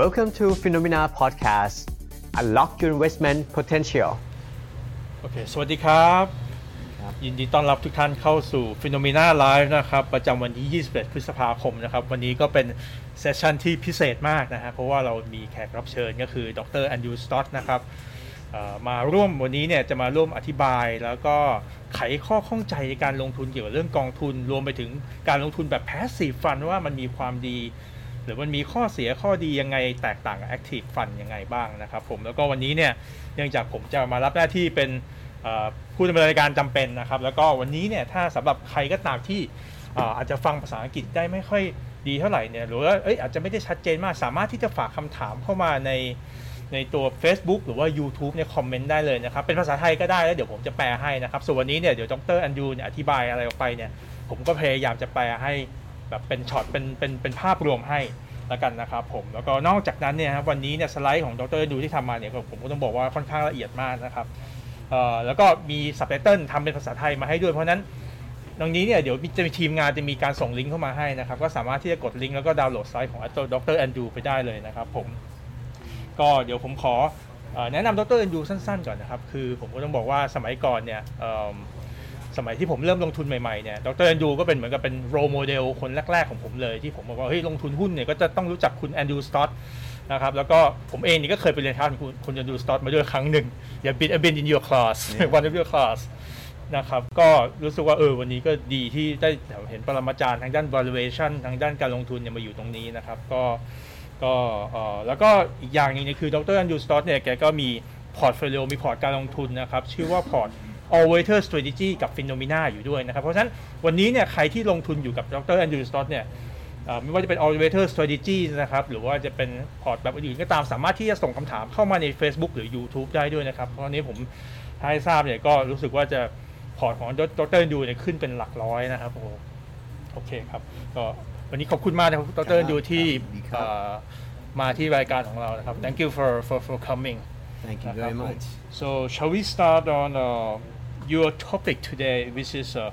Welcome to Phenomena Podcast Unlock your investment potential โอเค สวัสดีครับรบยินดีต้อนรับทุกท่านเข้าสู่ Phenomena Live นะครับ ประจำวันที่ 21 พฤษภาคมนะครับ วันนี้ก็เป็นเซสชันที่พิเศษมากนะฮะ เพราะว่าเรามีแขกรับเชิญก็คือ ดรแอนดูสตอตนะครับมาร่วมวันนี้เนี่ยจะมาร่วมอธิบายแล้วก็ไขข้อข้องใจในการลงทุนเกี่ยวกับเรื่องกองทุน รวมไปถึงการลงทุนแบบ passive fund ว่ามันมีความดี หรือมันมีข้อเสียข้อดียังไงแตกต่างกับ Active Fund ยังไงบ้างนะครับผมแล้วก็วันนี้เนี่ยเนื่องจากผมจะมารับหน้าที่เป็นผู้ดำเนินรายการจำเป็นนะครับ แล้วก็วันนี้เนี่ยถ้าสำหรับใครก็ตามที่เอ่ออาจจะฟังภาษาอังกฤษได้ไม่ค่อยดีเท่าไหร่เนี่ยหรือว่าเอ้ยอาจจะไม่ได้ชัดเจนมาก สามารถที่จะฝากคำถามเข้ามาในในตัว Facebook หรือว่า YouTube เนี่ยคอมเมนต์ได้เลยนะครับ เป็นภาษาไทยก็ได้แล้วเดี๋ยวผมจะแปลให้นะครับ ส่วนวันนี้เนี่ยเดี๋ยวดรอันยูเนี่ยอธิบายอะไรออกไปเนี่ยผมก็พยายามจะแปลให้ แบบเป็นช็อตเป็นเป็นเป็นภาพรวมให้แล้วกันนะครับผมแล้วก็นอกจากนั้นเนี่ยครับวันนี้เนี่ยสไลด์ของดรดูที่ทำมาเนี่ยผมก็ต้องบอกว่าค่อนข้างละเอียดมากนะครับเอ่อแล้วก็มีซับไตเติลทำเป็นภาษาไทยมาให้ด้วยเพราะนั้นตรงนี้เนี่ยเดี๋ยวจะมีทีมงานจะมีการส่งลิงก์เข้ามาให้นะครับ ก็สามารถที่จะกดลิงก์แล้วก็ดาวน์โหลดไซต์ของดรแอนดูไปได้เลยนะครับผมก็เดี๋ยวผมขอแนะนำดรแอนดูสั้นๆ ก่อนนะครับ คือผมก็ต้องบอกว่าสมัยก่อนเนี่ย สมัยที่ผมเริ่มลงทุนใหม่ๆเนี่ย ดรแอนดูก็เป็นเหมือนกับเป็นโรโมเดลคนแรก ๆ ของผมเลย ที่ผมบอกว่าเฮ้ยลงทุนหุ้นเนี่ยก็จะต้องรู้จักคุณแอนดูสตอตนะครับแล้วก็ผมเองนี่ก็เคยไปเรียนทางคุณคุณแอนดูสตอตมาด้วยครั้งหนึ่งอย่าบินบิน in your class one of your class นะครับก็รู้สึกว่าเออวันนี้ก็ดีที่ได้เห็นปรมาจารย์ทางด้าน valuation ทางด้านการลงทุนเนี่ยมาอยู่ตรงนี้นะครับก็ก็เอ่อแล้วก็อีกอย่างหนึงเนี่ยคือดรแอนดูสตอตเนี่ยแกก็มีพอร์ตโฟลิโอมีพอร์ตการลงทุนนะครับชื่อว่าพอร์ต all weather strategy กับ phenomena อยู่ด้วยนะครับ เพราะฉะนั้นวันนี้เนี่ยใครที่ลงทุนอยู่กับดรแอนดรูสตอตเนี่ยเอ่อไม่ว่าจะเป็น all weather strategy นะครับหรือว่าจะเป็นพอร์ตแบบอื่นก็ตามสามารถที่จะส่งคำถามเข้ามาใน Facebook หรือ YouTube ได้ด้วยนะครับ เพราะวันนี้ผมให้ทราบเนี่ยก็รู้สึกว่าจะพอร์ตของดรแอนดูเนี่ยขึ้นเป็นหลักร้อยนะครับโอ้โหโอเคครับก็วันนี้ขอบคุณมากนะครับดรแอนดูที่ครับเอ่อมาที่รายการของเรานะครับ thank you for for for coming Thank you very much. So shall we start on uh, your topic today, which is uh,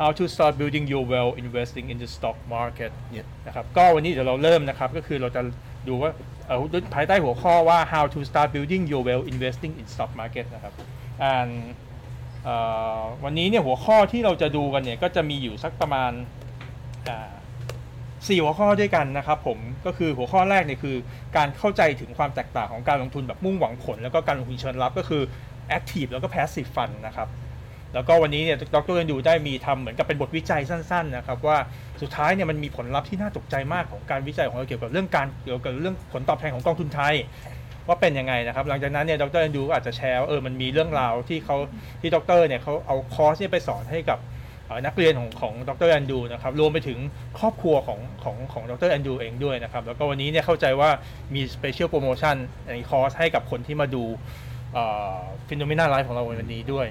how to start building your wealth investing in the stock market Yeah. นะครับก็วันนี้เดี๋ยวเราเริ่มนะครับ ก็คือเราจะดูว่าเอ่อภายใต้หัวข้อว่า how to start building your wealth investing in stock market นะครับ and เอ่อวันนี้เนี่ยหัวข้อที่เราจะดูกันเนี่ยก็จะมีอยู่สักประมาณอ่าสี่หัวข้อด้วยกันนะครับผมก็คือหัวข้อแรกเนี่ยคือการเข้าใจถึงความแตกต่างของการลงทุนแบบมุ่งหวังผล แล้วก็การลงทุนเชิงรับก็คือ active แล้วก็ passive fund นะครับ แล้วก็วันนี้เนี่ยดรเรนดูได้มีทำเหมือนกับเป็นบทวิจัยสั้นๆนะครับว่าสุดท้ายเนี่ยมันมีผลลัพธ์ที่น่าตกใจมากของการวิจัยของเราเกี่ยวกับเรื่องการเกี่ยวกับเรื่องผลตอบแทนของกองทุนไทย ว่าเป็นยังไงนะครับ หลังจากนั้นเนี่ยดรแอนดูอาจจะแชร์ว่าเออมันมีเรื่องราวที่เขาที่ดรเนี่ยเขาเอาคอร์สเนี่ยไปสอนให้กับนักเรียนของของดรแอนดูนะครับรวมไปถึงครอบครัวของของของดรแอนดูเองด้วยนะครับแล้วก็วันนี้เนี่ยเข้าใจว่ามีสเปเชียลโปรโมชั่นในคอร์สให้กับคนที่มาดูฟิโนเมนาไลฟ์ของเราในวันนี้ด้วย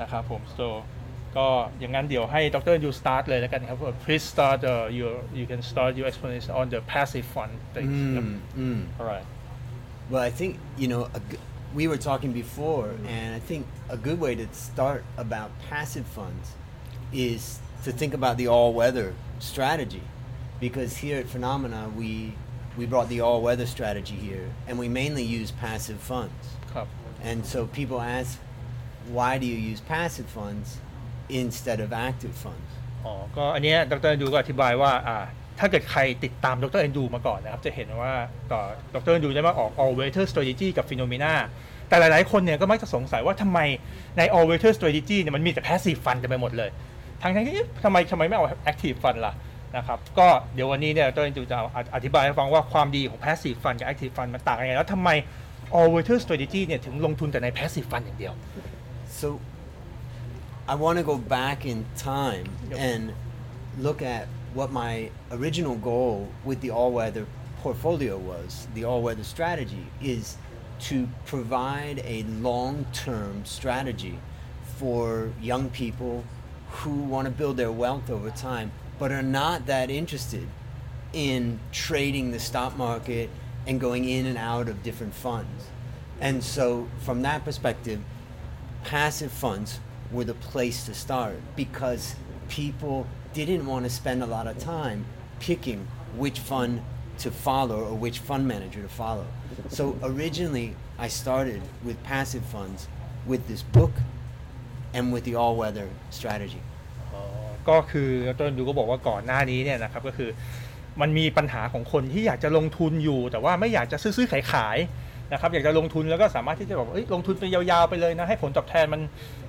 นะครับผม so ก็อย่างนั้นเดี๋ยวให้ดรแอนดู start เลยแล้วกันครับ please start uh, your you can start your explanation on the passive fund things Mm, mm. alright Well, I think you know a g we were talking before, and I think a good way to start about passive funds is to think about the all-weather strategy, because here at Phenomena we we brought the all-weather strategy here, and we mainly use passive funds. ครับ And so people ask, why do you use passive funds instead of active funds? อ๋อ ก็อันเนี้ยดรอนดูก็อธิบายว่าอ่า ถ้าเกิดใครติดตามดรเอนดูมาก่อนนะครับ จะเห็นว่าต่อดรเอนดูได้มาออก all weather strategy กับ phenomena แต่หลาย ๆ คนเนี่ยก็มักจะสงสัยว่าทำไมใน all weather strategy เนี่ยมันมีแต่ passive fund กันไปหมดเลย ทั้งทั้งที่เอ๊ะทำไมทำไมไม่เอา active fund ล่ะนะครับ ก็เดี๋ยววันนี้เนี่ยดรเอนดูจะเอาอธิบายให้ฟังว่าความดีของ passive fund กับ active fund มันต่างกันยังไงแล้วทำไม all weather strategy เนี่ยถึงลงทุนแต่ใน passive fund อย่างเดียว So I want to go back in time Yep. and look at what my original goal with the all weather portfolio was. The all weather strategy is to provide a long term strategy for young people who want to build their wealth over time but are not that interested in trading the stock market and going in and out of different funds. And so, from that perspective, passive funds were the place to start because people didn't want to spend a lot of time picking which fund to follow or which fund manager to follow. So originally, I started with passive funds with this book and with the all weather strategy. อ๋อก็คือต้นดูก็บอกว่าก่อนหน้านี้เนี่ยนะครับก็คือมันมีปัญหาของคนที่อยากจะลงทุนอยู่ แต่ว่าไม่อยากจะซื้อๆขายขายๆ นะครับอยากจะลงทุนแล้วก็สามารถที่จะบอกลงทุนไปยาวๆไปเลยนะให้ผลตอบแทนมัน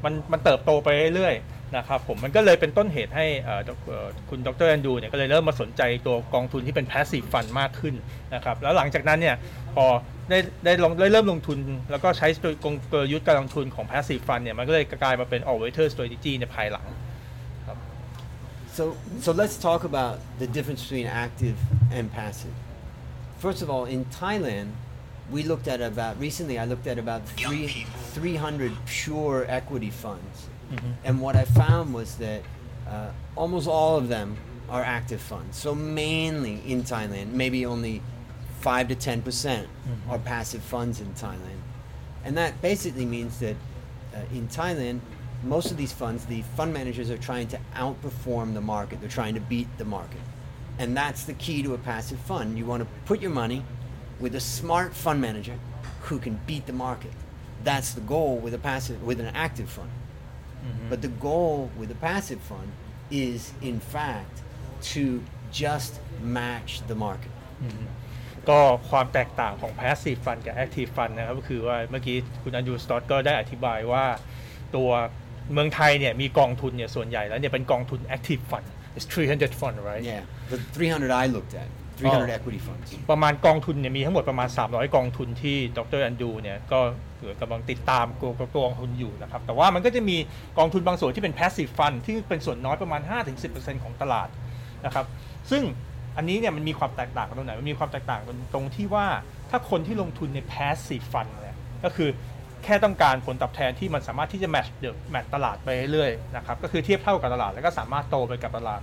มันมันเติบโตไปเรื่อยๆนะครับผมมันก็เลยเป็นต้นเหตุให้เอ่อดอกเอ่อคุณดรแอนดูเนี่ยก็เลยเริ่มมาสนใจตัวกองทุนที่เป็น passive fund มากขึ้นนะครับแล้วหลังจากนั้นเนี่ยพอได้ได้ลงได้เริ่มลงทุน แล้วก็ใช้ตัวกลกลยุทธ์การลงทุนของ passive fund เนี่ยมันก็เลยกลายมาเป็น all weather strategy ในภายหลัง So, so let's talk about the difference between active and passive. First of all, in Thailand, we looked at about recently. I looked at about three, 300 pure equity funds, and what I found was that uh, almost all of them are active funds. So mainly in Thailand, maybe only five to ten percent are passive funds in Thailand, and that basically means that uh, in Thailand, most of these funds, the fund managers are trying to outperform the market. They're trying to beat the market. And that's the key to a passive fund. You want to put your money with a smart fund manager who can beat the market. That's the goal with a passive with an active fund. But the goal with a passive fund is in fact to just match the market. ก็ความแตกต่างของ passive fund กับ active fund นะครับก็คือว่าเมื่อกี้คุณอันดูสตอตก็ได้อธิบายว่าตัวเมืองไทยเนี่ยมีกองทุนเนี่ยส่วนใหญ่แล้วเนี่ยเป็นกองทุน active fund it's 300 fund right Yeah. The 300 I looked at, 300 Oh. equity funds. ประมาณกองทุนเนี่ยมีทั้งหมดประมาณ 300 กองทุนที่ดรอันดูเนี่ยก็กำลังติดตามตัวตัวกองทุนอยู่นะครับ แต่ว่ามันก็จะมีกองทุนบางส่วนที่เป็น passive fund ที่เป็นส่วนน้อยประมาณ 5-10%ของตลาดนะครับ ซึ่งอันนี้เนี่ยมันมีความแตกต่างกันตรงไหน มันมีความแตกต่างกันตรงที่ว่าถ้าคนที่ลงทุนใน passive fund เนี่ยก็คือแค่ต้องการผลตอบแทนที่มันสามารถที่จะ match the match ตลาดไปเรื่อยๆนะครับก็คือเทียบเท่ากับตลาดแล้วก็สามารถโตไปกับตลาด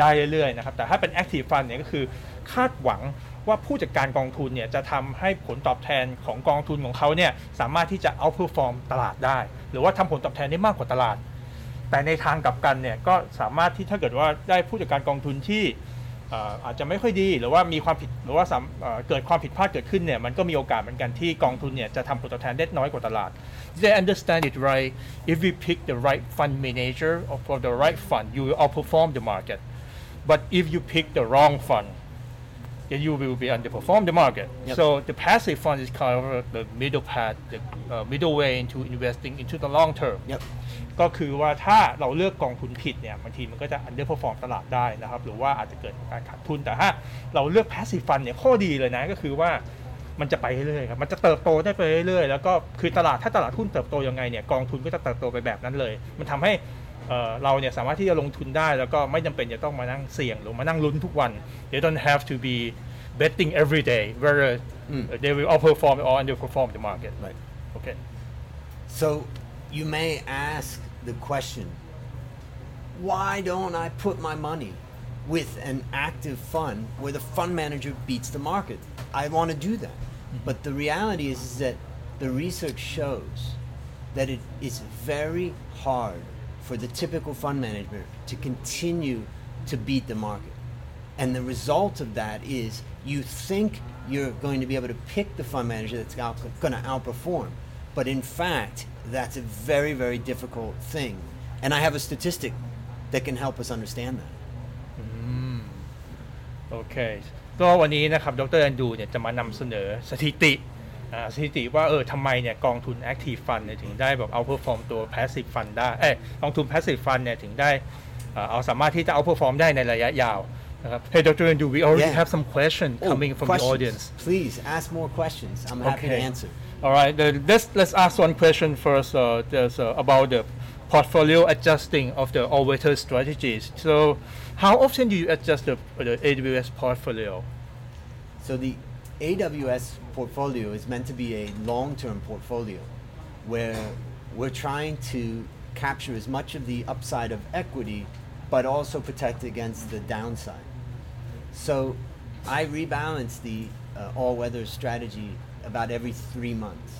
ได้เรื่อยๆนะครับแต่ถ้าเป็น active fund เนี่ยก็คือ คาดหวังว่าผู้จัดการกองทุนเนี่ยจะทำให้ผลตอบแทนของกองทุนของเขาเนี่ยสามารถที่จะ outperform ตลาดได้ หรือว่าทำผลตอบแทนได้มากกว่าตลาด แต่ในทางกลับกันเนี่ยก็สามารถที่ถ้าเกิดว่าได้ผู้จัดการกองทุนที่อาจจะไม่ค่อยดีหรือว่ามีความผิดหรือว่าาเอ่อเกิดความผิดพลาดเกิดขึ้นเนี่ยมันก็มีโอกาสเหมือนกันที่กองทุนเนี่ยจะทำผลตอบแทนได้น้อยกว่าตลาด They understand it right if we pick the right fund manager or for the right fund you will outperform the market but if you pick the wrong fund then you will be underperform the market Yep. so the passive fund is kind of the middle path the uh, middle way into investing into the long term Yep. ก็คือว่าถ้าเราเลือกกองทุนผิดเนี่ยบางทีมันก็จะ underperform ตลาดได้นะครับ หรือว่าอาจจะเกิดการขาดทุนแต่ถ้าเราเลือก passive fund เนี่ยข้อดีเลยนะก็คือว่ามันจะไปเรื่อยๆครับ มันจะเติบโตได้ไปเรื่อยๆ แล้วก็คือตลาดถ้าตลาดหุ้นเติบโตยังไงเนี่ยกองทุนก็จะเติบโตไปแบบนั้นเลย มันทำให้ เอ่อเราเนี่ยสามารถที่จะลงทุนได้ แล้วก็ไม่จำเป็นจะต้องมานั่งเสี่ยงหรือมานั่งลุ้นทุกวัน they don't have to be betting every day whether Mm. they will outperform or underperform the market Right. okay So you may ask the question, why don't I put my money with an active fund where the fund manager beats the market? I want to do that. But the reality is, is that the research shows that it is very hard for the typical fund manager to continue to beat the market. And the result of that is you think you're going to be able to pick the fund manager that's out, going to outperform. But in fact, that's a very, very difficult thing. And I have a statistic that can help us understand that. โอเค ก็วันนี้นะครับ ดรแอนดูเนี่ยจะมานำเสนอสถิติอ่า สถิติว่าเออทำไมเนี่ยกองทุน Active Fund เนี่ยถึงได้แบบเอา perform ตัว Passive Fund ได้เอ้ยกองทุน Passive Fund เนี่ยถึงได้อ่าเอาสามารถที่จะเอา perform ได้ในระยะยาวนะครับ Hey Dr. Andu we already Yeah. have some question Oh, coming from the questions. audience Please ask more questions. I'm happy to Okay. answer. All right, then let's let's ask one question first. Uh, there's, uh, about the portfolio adjusting of the all-weather strategies. So, how often do you adjust the, the AWS portfolio? So the AWS portfolio is meant to be a long-term portfolio where we're trying to capture as much of the upside of equity but also protect against the downside. So I rebalance the uh, all-weather strategy about every 3 months.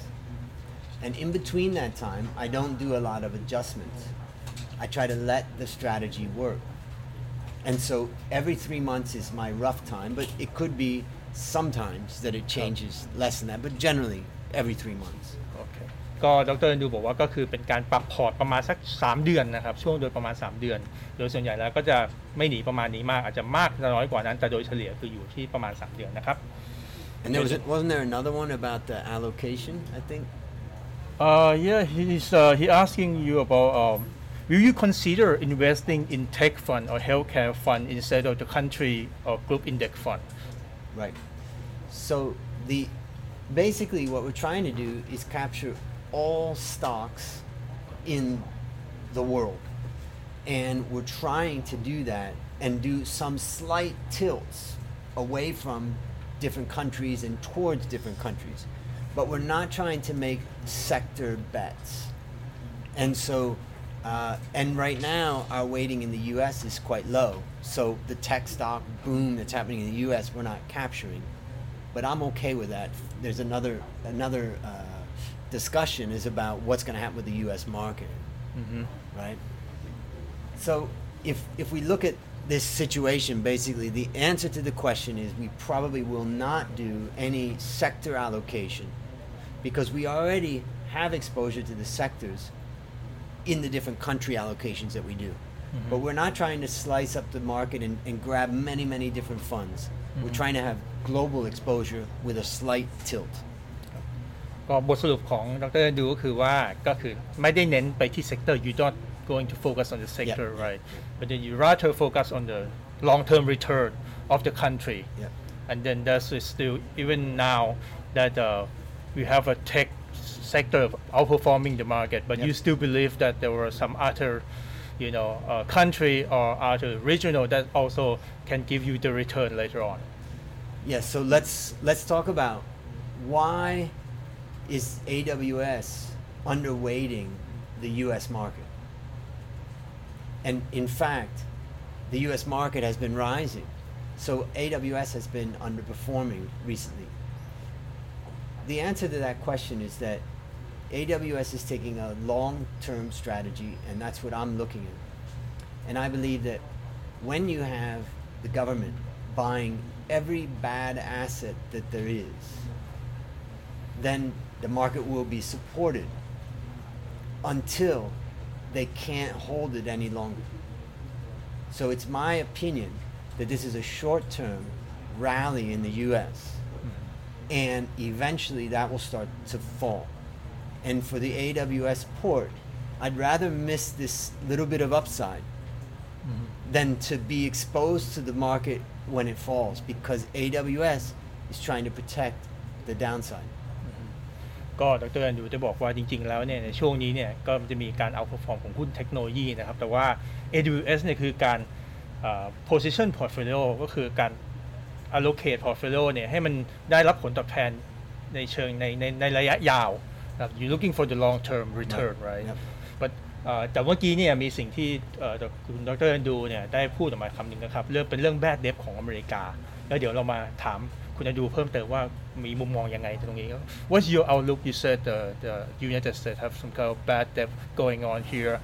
And in between that time, I don't do a lot of adjustments. I try to let the strategy work. And so every three months is my rough time, but it could be sometimes that it changes less than that, but generally every three months. โอเคก็ดรดูบอกว่าก็คือเป็นการปรับพอร์ตประมาณสัก 3 เดือนนะครับ ช่วงโดยประมาณ 3 เดือน โดยส่วนใหญ่แล้วก็จะไม่หนีประมาณนี้มาก อาจจะมากน้อยกว่านั้น แต่โดยเฉลี่ยคืออยู่ที่ประมาณ 3 เดือนนะครับ And there was wasn't there another one about the allocation? I think. Uh, yeah, he's uh, he asking you about um, will you consider investing in tech fund or healthcare fund instead of the country or group index fund? Right. So the basically what we're trying to do is capture all stocks in the world. And we're trying to do that and do some slight tilts away from different countries and towards different countries. But we're not trying to make sector bets. And so, uh, and right now, our weighting in the US is quite low. So the tech stock boom that's happening in the US, we're not capturing. But I'm okay with that. There's another, another uh, discussion is about what's going to happen with the US market, right? So if, if we look at this situation, basically, the answer to the question is we probably will not do any sector allocation because we already have exposure to the sectors in the different country allocations that we do. But we're not trying to slice up the market and, and grab many, many different funds. We're trying to have global exposure with a slight tilt. ก็บทสรุปของดรดูก็คือว่าก็คือไม่ได้เน้นไปที่ sector you not going to focus on the sector right but then you rather focus on the long term return of the country Yeah. and then that's still even now that uh, we have a tech sector outperforming the market but you still believe that there were some other you know uh, country or other regional that also can give you the return later on Yes, so let's let's talk about why is AWS underweighting the US market? And in fact, the US market has been rising. So AWS has been underperforming recently. The answer to that question is that AWS is taking a long-term strategy and that's what I'm looking at. And I believe that when you have the government buying every bad asset that there is, then the market will be supported until they can't hold it any longer. So it's my opinion that this is a short term rally in the US. Mm-hmm. And eventually that will start to fall And for the AWS port, I'd rather miss this little bit of upside than to be exposed to the market when it falls because AWS is trying to protect the downside. ก็ดรแอนดรูจะบอกว่าจริง ๆ แล้วเนี่ยในช่วงนี้เนี่ยก็จะมีการเอาพอฟอร์มของหุ้นเทคโนโลยีนะครับ แต่ว่า AWS เนี่ยคือการเอ่อ position portfolio ก็คือการ allocate portfolio เนี่ยให้มันได้รับผลตอบแทนในเชิงในในในระยะยาว นะครับ you looking for the long term return right Yep. but เอ่อแต่เมื่อกี้เนี่ยมีสิ่งที่เอ่อคุณดรแอนดรูเนี่ยได้พูดออกมาคำหนึ่งนะครับ เรื่องเป็นเรื่อง bad debt ของอเมริกา แล้วเดี๋ยวเรามาถามคุณแอนดรูเพิ่มเติมว่ามีมุมมองยังไงตรงนี้ What's your outlook you said the the United States have some kind of bad debt going on here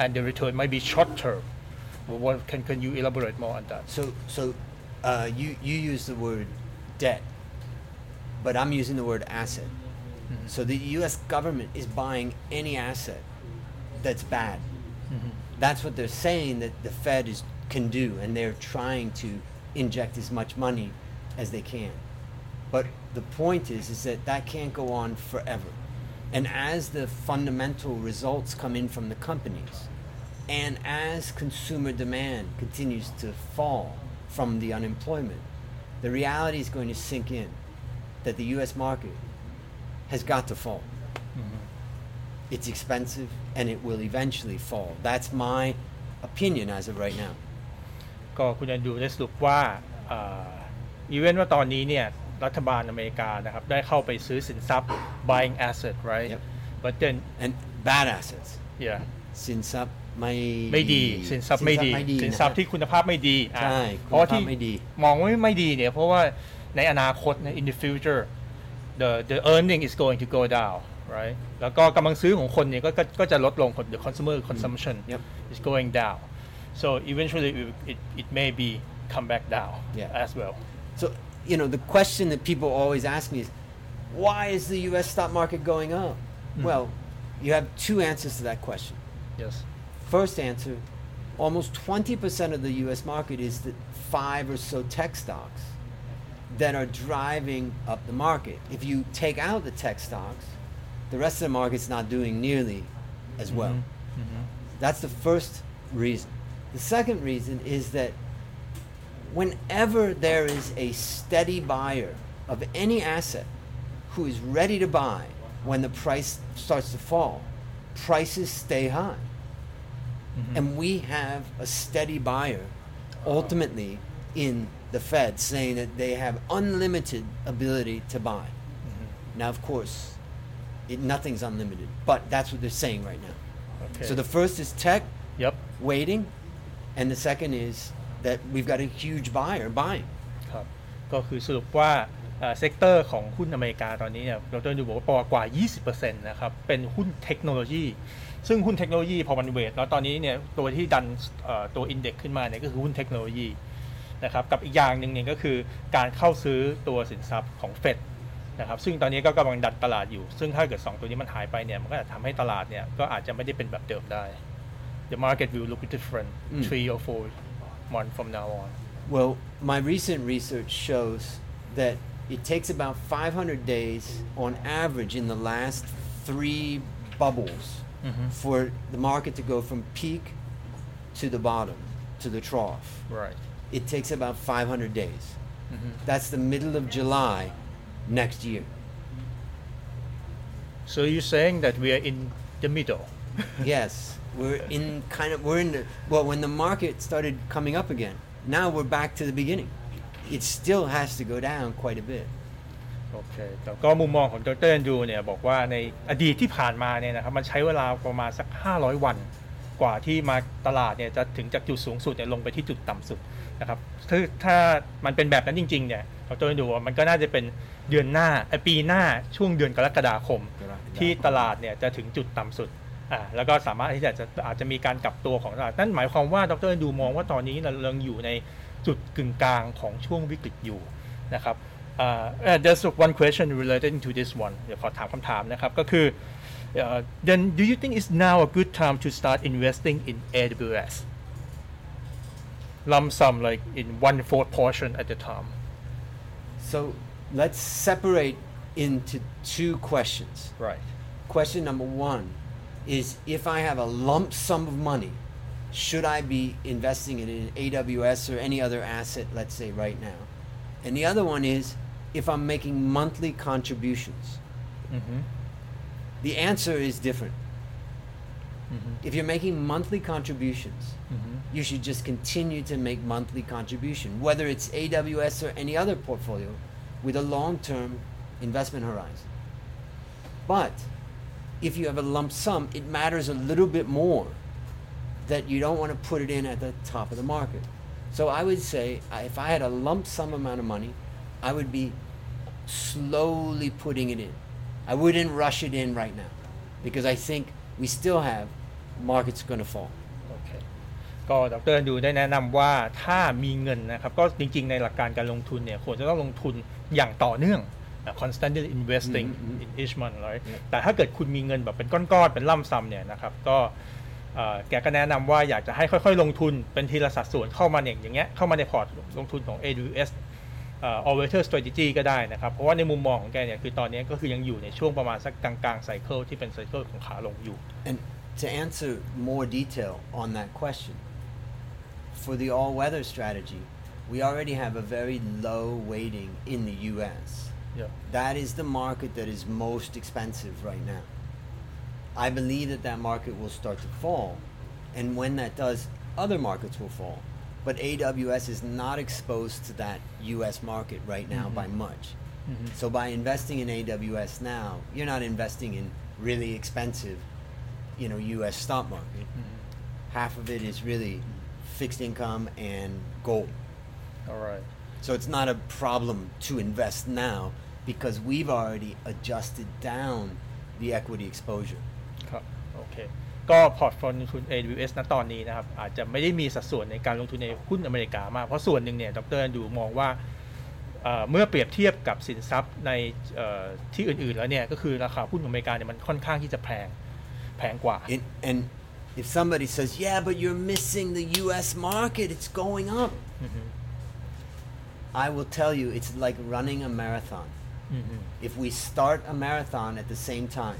and the return might be short term Well, what can can you elaborate more on that So, so uh, you, you use the word debt, but I'm using the word asset. Mm-hmm. So the US government is buying any asset that's bad. Mm-hmm. That's what they're saying that the Fed is, can do, and they're trying to inject as much money as they can. But the point is, is that that can't go on forever. And as the fundamental results come in from the companies, and as consumer demand continues to fall from the unemployment, the reality is going to sink in that the US market has got to fall. It's expensive and it will eventually fall. That's my opinion as of right now. ก็คุณแอนดรูได้สรุปว่าอีเวนต์ว่าตอนนี้เนี่ยรัฐบาลอเมริกานะครับได้เข้าไปซื้อสินทรัพย์ buying asset right Yep. but then And bad assets. yeah สินทรัพย์ไม่ ไม่ดีสินทรัพย์ไม่ดี สินทรัพย์ที่คุณภาพไม่ดีอ่ะ ใช่ เพราะว่าที่ คุณภาพไม่ดี มองว่าไม่ดีเนี่ย เพราะว่าในอนาคตใน in the future the the earning is going to go down right แล้วก็กำลังซื้อของคนเนี่ยก็ก็ก็จะลดลง the consumer consumption Yep. is going down so eventually it, it, it may be come back down Yeah. as well So you know, the question that people always ask me is, why is the U.S. stock market going up? Well, you have two answers to that question. yes First answer, almost 20% of the U.S. market is the five or so tech stocks that are driving up the market. If you take out the tech stocks, the rest of the market's not doing nearly as well. Mm-hmm. Mm-hmm. That's the first reason. The second reason is that whenever there is a steady buyer of any asset who is ready to buy when the price starts to fall, prices stay high. Mm-hmm. And we have a steady buyer ultimately in the Fed saying that they have unlimited ability to buy. Now, of course, it, nothing's unlimited, but that's what they're saying right now. Okay. So the first is tech Yep. waiting, and the second is that we've got a huge buyer buying. ครับก็คือสรุปว่าเซกเตอร์ของหุ้นอเมริกาตอนนี้เนี่ยเราจะดูบอกว่ากว่า 20%นะครับเป็นหุ้นเทคโนโลยี ซึ่งหุ้นเทคโนโลยีพอมันเวทแล้วตอนนี้เนี่ยตัวที่ดันเอ่อตัวอินเด็กขึ้นมาเนี่ยก็คือหุ้นเทคโนโลยี นะครับกับอีกอย่างหนึ่งเนี่ยก็คือการเข้าซื้อตัวสินทรัพย์ของเฟดนะครับซึ่งตอนนี้ก็กำลังดันตลาดอยู่ ซึ่งถ้าเกิด 2 ตัวนี้มันหายไปเนี่ยมันก็อาจจะทำให้ตลาดเนี่ยก็อาจจะไม่ได้เป็นแบบเดิมได้ The market will look different three or four months from now on Well, my recent research shows that it takes about 500 days on average in the last three bubbles for the market to go from peak to the bottom, to the trough. right It takes about 500 days. That's the middle of July next year. So you're saying that we are in the middle. yes, we're in kind of we're in the well when the market started coming up again. Now we're back to the beginning. It still has to go down quite a bit. โอเคแต่ก็มุมมองของดรแอนดรูเนี่ยบอกว่าในอดีตที่ผ่านมาเนี่ยนะครับมันใช้เวลาประมาณสัก 500 วัน กว่าที่มาตลาดเนี่ยจะถึงจากจุดสูงสุดเนี่ยลงไปที่จุดต่ำสุดนะครับถ้าถ้ามันเป็นแบบนั้นจริงๆเนี่ยดรแอนดรูว่ามันก็น่าจะเป็นเดือนหน้าปีหน้าช่วงเดือนกรกฎาคม ที่ตลาดเนี่ยจะถึงจุดต่ำสุดอ่าแล้วก็สามารถที่จะอาจจะมีการกลับตัวของตลาดนั่นหมายความว่าดรดูมองว่าตอนนี้เรายังอยู่ในจุดกึ่งกลางของช่วงวิกฤตอยู่นะครับ uh, uh, there's one question related to this one เดี๋ยวขอถามคำถามนะครับ ก็คือ uh, then do you think it's now a good time to start investing in AWS lump sum like in one fourth portion at the time So let's separate into two questions. right Question number one is if I have a lump sum of money, should I be investing it in AWS or any other asset, let's say right now? And the other one is if I'm making monthly contributions. mm-hmm. The answer is different. Mm-hmm. If you're making monthly contributions, Mm-hmm. you should just continue to make monthly contribution, whether it's AWS or any other portfolio, with a long-term investment horizon. But if you have a lump sum, it matters a little bit more that you don't want to put it in at the top of the market. So I would say if I had a lump sum amount of money, I would be slowly putting it in. I wouldn't rush it in right now because I think we still have markets going to fall. โอเคก็ดรดูได้แนะนำว่าถ้ามีเงินนะครับ ก็จริงๆ ในหลักการการลงทุนเนี่ยควรจะต้องลงทุนอย่างต่อเนื่องอะ constantly investing อืมอืม in each month right Yeah. แต่ถ้าเกิดคุณมีเงินแบบเป็นก้อนๆ เป็นล่ำซ้ำเนี่ยนะครับ ก็เอ่อแกก็แนะนำว่าอยากจะให้ค่อยๆ ลงทุนเป็นทีละสัดส่วนเข้ามาเนี่ยอย่างเงี้ยเข้ามาในพอร์ตลงทุนของ AWS all weather strategy ก็ได้นะครับ เพราะว่าในมุมมองของแกเนี่ยคือตอนนี้ก็คือยังอยู่ในช่วงประมาณสักกลางๆไซเคิลที่เป็นไซเคิลของขาลงอยู่ And to answer more detail on that question for the all weather strategy we already have a very low weighting in the US yeah. that is the market that is most expensive right now. I believe that that market will start to fall and when that does other markets will fall. But AWS is not exposed to that US market right now mm-hmm. by much. Mm-hmm. So by investing in AWS now, you're not investing in really expensive, you know, U.S. stock market. Mm-hmm. Half of it is really fixed income and gold. alright So it's not a problem to invest now because we've already adjusted down the equity exposure. ครับโอเคก็พอร์ตฟลงทุน AWS ณตอนนี้นะครับ อาจจะไม่ได้มีสัดส่วนในการลงทุนในหุ้นอเมริกามาก เพราะส่วนหนึ่งเนี่ยดรดูมองว่าเอ่อเมื่อเปรียบเทียบกับสินทรัพย์ในเอ่อที่อื่น ๆ แล้วเนี่ย ก็คือราคาหุ้นของอเมริกาเนี่ยมันค่อนข้างที่จะแพงแพงกว่า And, and if somebody says, yeah, but you're missing the US market, it's going up. I will tell you, it's like running a marathon. อือฮึ If we start a marathon at the same time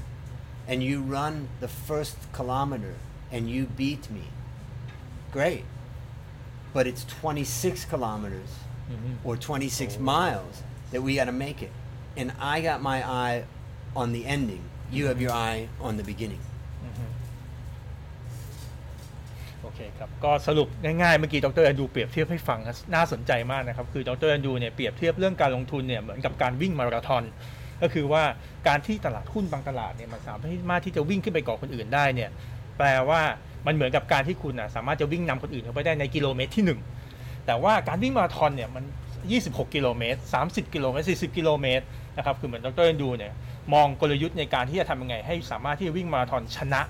and you run the first kilometer and you beat me, great. But it's 26 kilometers Mhm. or 26 miles that we got to make it. And I got my eye on the ending. You have your eye on the beginning. โอเคครับ ก็สรุปง่ายๆ เมื่อกี้ดรแอนดูเปรียบเทียบให้ฟังครับน่าสนใจมากนะครับ คือดรแอนดูเนี่ยเปรียบเทียบเรื่องการลงทุนเนี่ยเหมือนกับการวิ่งมาราธอน ก็คือว่าการที่ตลาดหุ้นบางตลาดเนี่ยมันสามารถที่จะวิ่งขึ้นไปก่อคนอื่นได้เนี่ยแปลว่ามันเหมือนกับการที่คุณนะสามารถจะวิ่งนำคนอื่นเข้าไปได้ในกิโลเมตรที่ 1 แต่ว่าการวิ่งมาราธอนเนี่ยมัน 26 กิโลเมตร 30 กิโลเมตร 40 กิโลเมตรนะครับคือเหมือนดรแอนดูเนี่ยมองกลยุทธ์ในการที่จะทำยังไง ให้สามารถที่จะวิ่งมาราธอนชนะ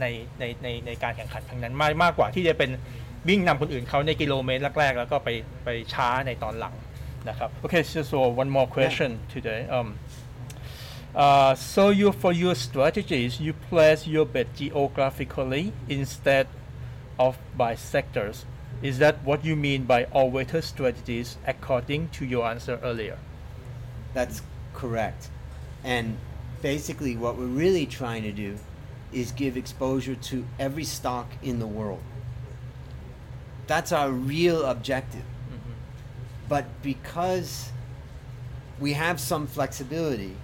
ในในในในการแข่งขันครั้งนั้นมากมากกว่าที่จะเป็นวิ่งนำคนอื่นเขาในกิโลเมตรแรกๆแล้วก็ไปไปช้าในตอนหลังนะครับ Okay so, so one more question today um uh, so you for your strategies you place your bet geographically instead of by sectors is that what you mean by all weather strategies according to your answer earlier That's correct. And basically, what we're really trying to do is give exposure to every stock in the world. That's our real objective. But because we have some flexibility,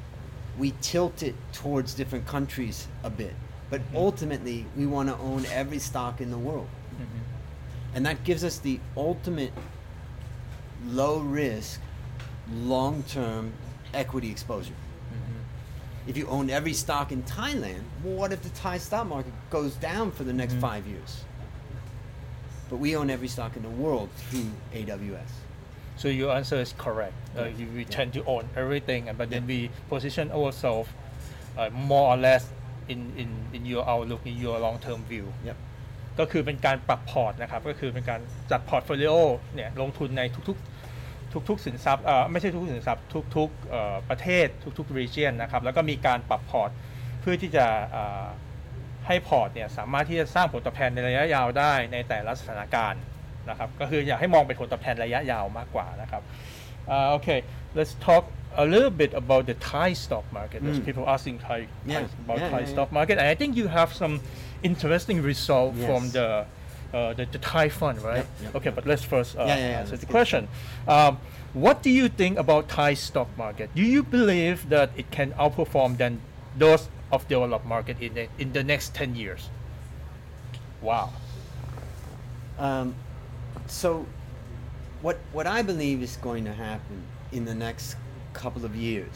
we tilt it towards different countries a bit. But mm-hmm. ultimately, we want to own every stock in the world. Mm-hmm. And that gives us the ultimate low risk, long term equity exposure. Mm-hmm. If you own every stock in Thailand, well, what if the Thai stock market goes down for the next five years? But we own every stock in the world through AWS. So your answer is correct. Uh, Yeah. you, we tend to own everything, and but then we position ourselves uh, more or less in, in, in your outlook, in your long-term view. Yep. ก็คือเป็นการปรับพอร์ตนะครับ ก็คือเป็นการจัดพอร์ตโฟลิโอเนี่ยลงทุนในทุกๆทุกๆสินทรัพย์เอ่อไม่ใช่ทุกๆสินทรัพย์ทุกๆเอ่อประเทศทุกๆ region นะครับแล้วก็มีการปรับพอร์ตเพื่อที่จะเอ่อให้พอร์ตเนี่ยสามารถที่จะสร้างผลตอบแทนในระยะยาวได้ในแต่ละสถานการณ์ นะครับ ก็คืออยากให้มองเป็นผลตอบแทนระยะยาวมากกว่านะครับ Uh, okay, let's talk a little bit about the Thai stock market. There's Mm. people asking Thai, Yeah. Thai about Yeah, Thai yeah, stock market, and I think you have some interesting result from Yes. the, uh, the the Thai fund, right? Yep, yep. Okay, but let's first uh, Yeah, yeah, yeah, answer let's the get question. Um, what do you think about Thai stock market? Do you believe that it can outperform than those of developed market in the, in the next ten years? Wow. Um, so, what what I believe is going to happen in the next couple of years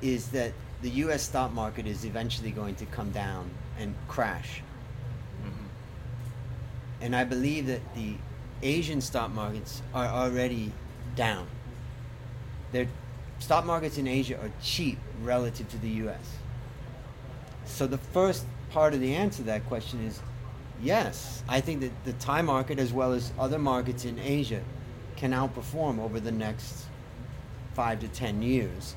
is that the U.S. stock market is eventually going to come down and crash, mm-hmm. and I believe that the Asian stock markets are already down. Their stock markets in Asia are cheap relative to the U.S. So the first part of the answer to that question is yes. I think that the Thai market, as well as other markets in Asia, can outperform over the next five to ten years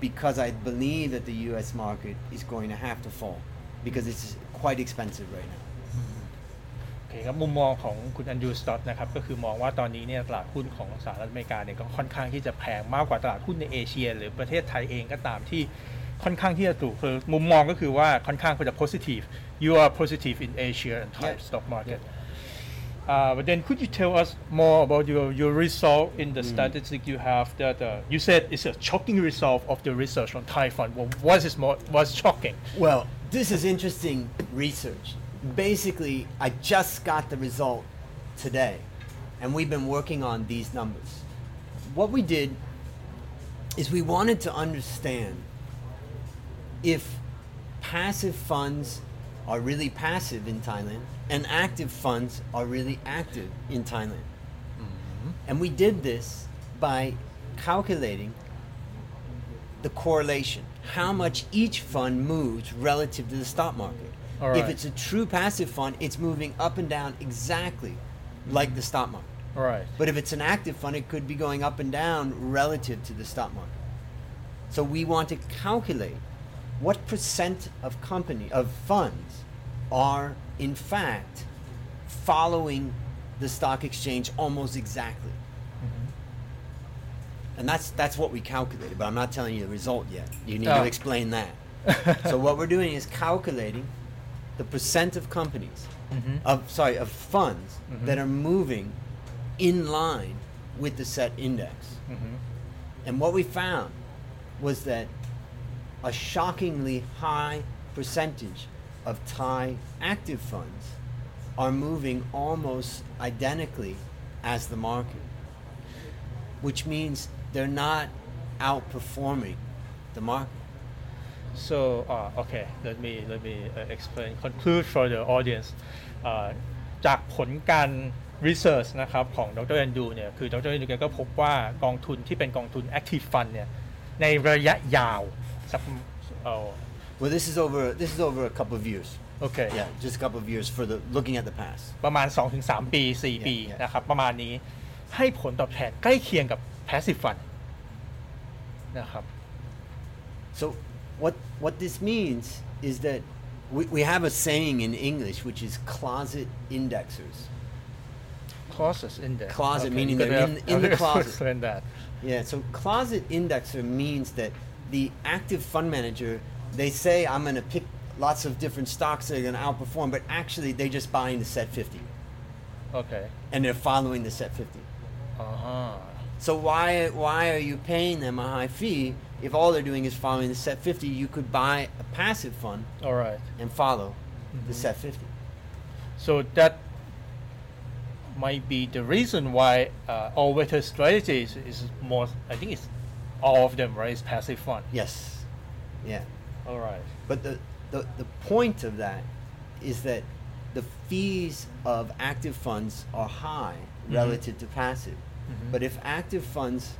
because I believe that the U.S. market is going to have to fall because it's quite expensive right now. โอเคครับมุมมองของคุณอันดรูสต็อตนะครับก็คือมองว่าตอนนี้เนี่ยตลาดหุ้นของสหรัฐอเมริกาเนี่ยก็ค่อนข้างที่จะแพงมากกว่าตลาดหุ้นในเอเชีย หรือประเทศไทยเองก็ตามที่ ค่อนข้างที่จะถูกคือมุมมองก็คือว่าค่อนข้างจะ positive you are positive in Asia and Thai Yeah. stock market Uh, but then could you tell us more about your, your result in the statistic you have that uh, you said it's a shocking result of the research on Thai fund. Well, what is more was shocking? Well, this is interesting research. Basically, I just got the result today, and we've been working on these numbers. What we did is we wanted to understand if passive funds are really passive in Thailand and active funds are really active in Thailand. Mm-hmm. And we did this by calculating the correlation, how much each fund moves relative to the stock market. All If it's a true passive fund, it's moving up and down exactly like the stock market. right But if it's an active fund, it could be going up and down relative to the stock market. So we want to calculate what percent of company of funds are in fact following the stock exchange almost exactly. And that's that's what we calculated, but I'm not telling you the result yet. You need Oh. to explain that. so what we're doing is calculating the percent of companies Mhm. of sorry of funds Mhm. that are moving in line with the SET index. Mhm. And what we found was that a shockingly high percentage of Thai active funds are moving almost identically as the market, which means they're not outperforming the market. So, uh, okay, let me let me uh, explain conclude for the audience อ่าจากผลการ research นะครับของดรแอนดูเนี่ยคือดรแอนดูแกก็พบว่ากองทุนที่เป็นกองทุน active fund เนี่ยในระยะยาว สักเอ่อ Well, this is over. This is over a couple of years. โอเค Yeah, just a couple of years for the looking at the past. ประมาณ 2-3 ปี 4 ปี Yeah, yeah. นะครับ ประมาณนี้ให้ผลตอบแทนใกล้เคียงกับ passive fund นะครับ So what what this means is that we, we have a saying in English which is closet indexers. closet index Closet, Okay, meaning you're they're gonna in- in the have to closet. explain that Yeah, so closet indexer means that the active fund manager, they say I'm going to pick lots of different stocks that are going to outperform, but actually they're just buying the SET 50. Okay. And they're following the SET 50. Uh huh. So why why are you paying them a high fee if all they're doing is following the SET 50? You could buy a passive fund. All right. And follow mm-hmm. the SET 50. So that might be the reason why uh, all weather strategies is more. I think it's all of them right is passive fund Yes. Yeah. alright But the, the, the point of that is that the fees of active funds are high Mhm. relative to passive. Mhm. But if active funds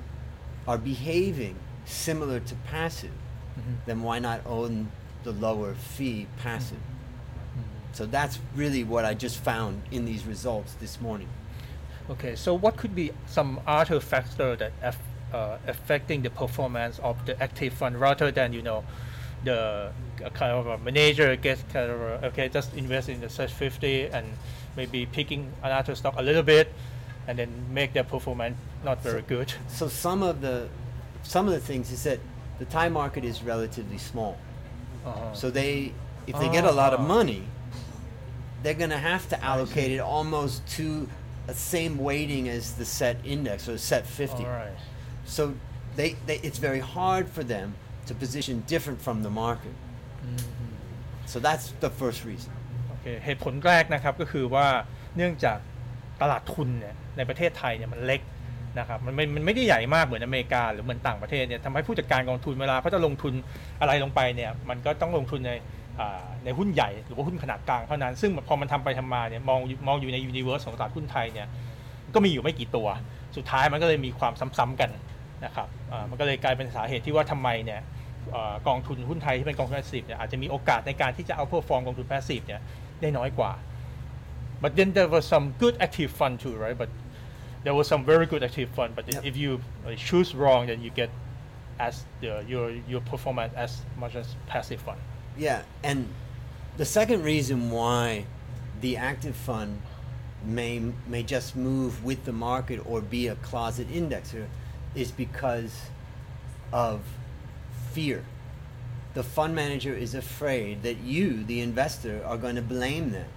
are behaving similar to passive, Mhm. then why not own the lower fee passive? Mm-hmm. So that's really what I just found in these results this morning. Okay, so what could be some other factor that uh, affecting the performance of the active fund rather than you know the uh, kind of a manager gets kind of a, okay just invest in the SET 50 and maybe picking another stock a little bit and then make their performance not very good. So some of the some of the things is that the Thai market is relatively small. Uh-huh. So they, if they get a lot of Ah. money, they're going to have to allocate it almost to the same weighting as the SET index or SET 50. All right. So they, they, it's very hard for them to position different from the market. So that's the first reason. โอเคเหตุผลแรกนะครับก็คือว่าเนื่องจากตลาดทุนเนี่ยในประเทศไทยเนี่ยมันเล็กนะครับมันไม่มันไม่ได้ใหญ่มากเหมือนอเมริกาหรือเหมือนต่างประเทศเนี่ยทำให้ผู้จัดการกองทุนเวลาเขาจะลงทุนอะไรลงไปเนี่ยมันก็ต้องลงทุนในอ่าในหุ้นใหญ่หรือว่าหุ้นขนาดกลางเท่านั้น ซึ่งพอมันทำไปทำมาเนี่ยมองมองอยู่ในยูนิเวอร์สของตลาดหุ้นไทยเนี่ยก็มีอยู่ไม่กี่ตัว สุดท้ายมันก็เลยมีความซ้ำๆกัน นะครับอ่ามันก็เลยกลายเป็นสาเหตุที่ว่าทำไมเนี่ยเอ่อกองทุนหุ้นไทยที่เป็นกองทุน passive เนี่ยอาจจะมีโอกาสในการที่จะเอา perform กองทุน passive เนี่ยได้น้อยกว่า but then there was some good active fund too right but there was some very good active fund but Yep. if you uh, choose wrong then you get as the your your performance as much as passive fund Yeah, and the second reason why the active fund may may just move with the market or be a closet indexer is because of fear. The fund manager is afraid that you, the investor, are going to blame them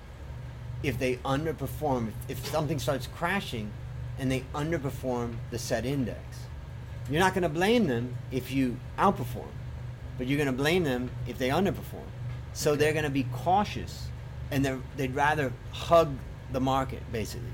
if they underperform. If something starts crashing and they underperform the SET index, you're not going to blame them if you outperform but you're going to blame them if they underperform. So they're going to be cautious, and they're, they'd rather hug the market, basically.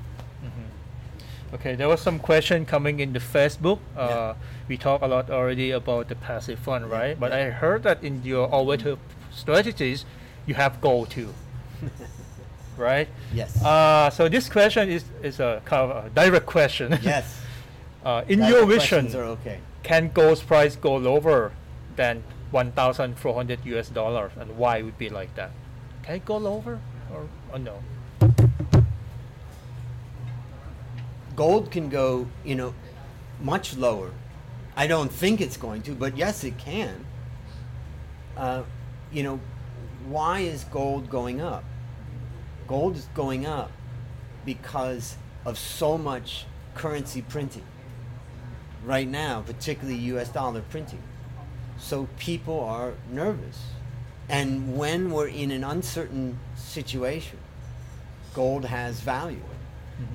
Okay, there was some question coming in the Facebook. Uh, Yeah. We talked a lot already about the passive fund, Yeah, right? But yeah. I heard that in your all-weather strategies, you have gold too, right? Yes. Uh, so this question is, is a kind of a direct question. yes. uh, in Direct your vision, are okay. can gold's price go lower than 1,400 US dollars, and why would be like that? Can it go lower or, or no? Gold can go, you know, much lower. I don't think it's going to, but yes, it can. Uh, you know, why is gold going up? Gold is going up because of so much currency printing right now, particularly US dollar printing. So people are nervous. And when we're in an uncertain situation, gold has value.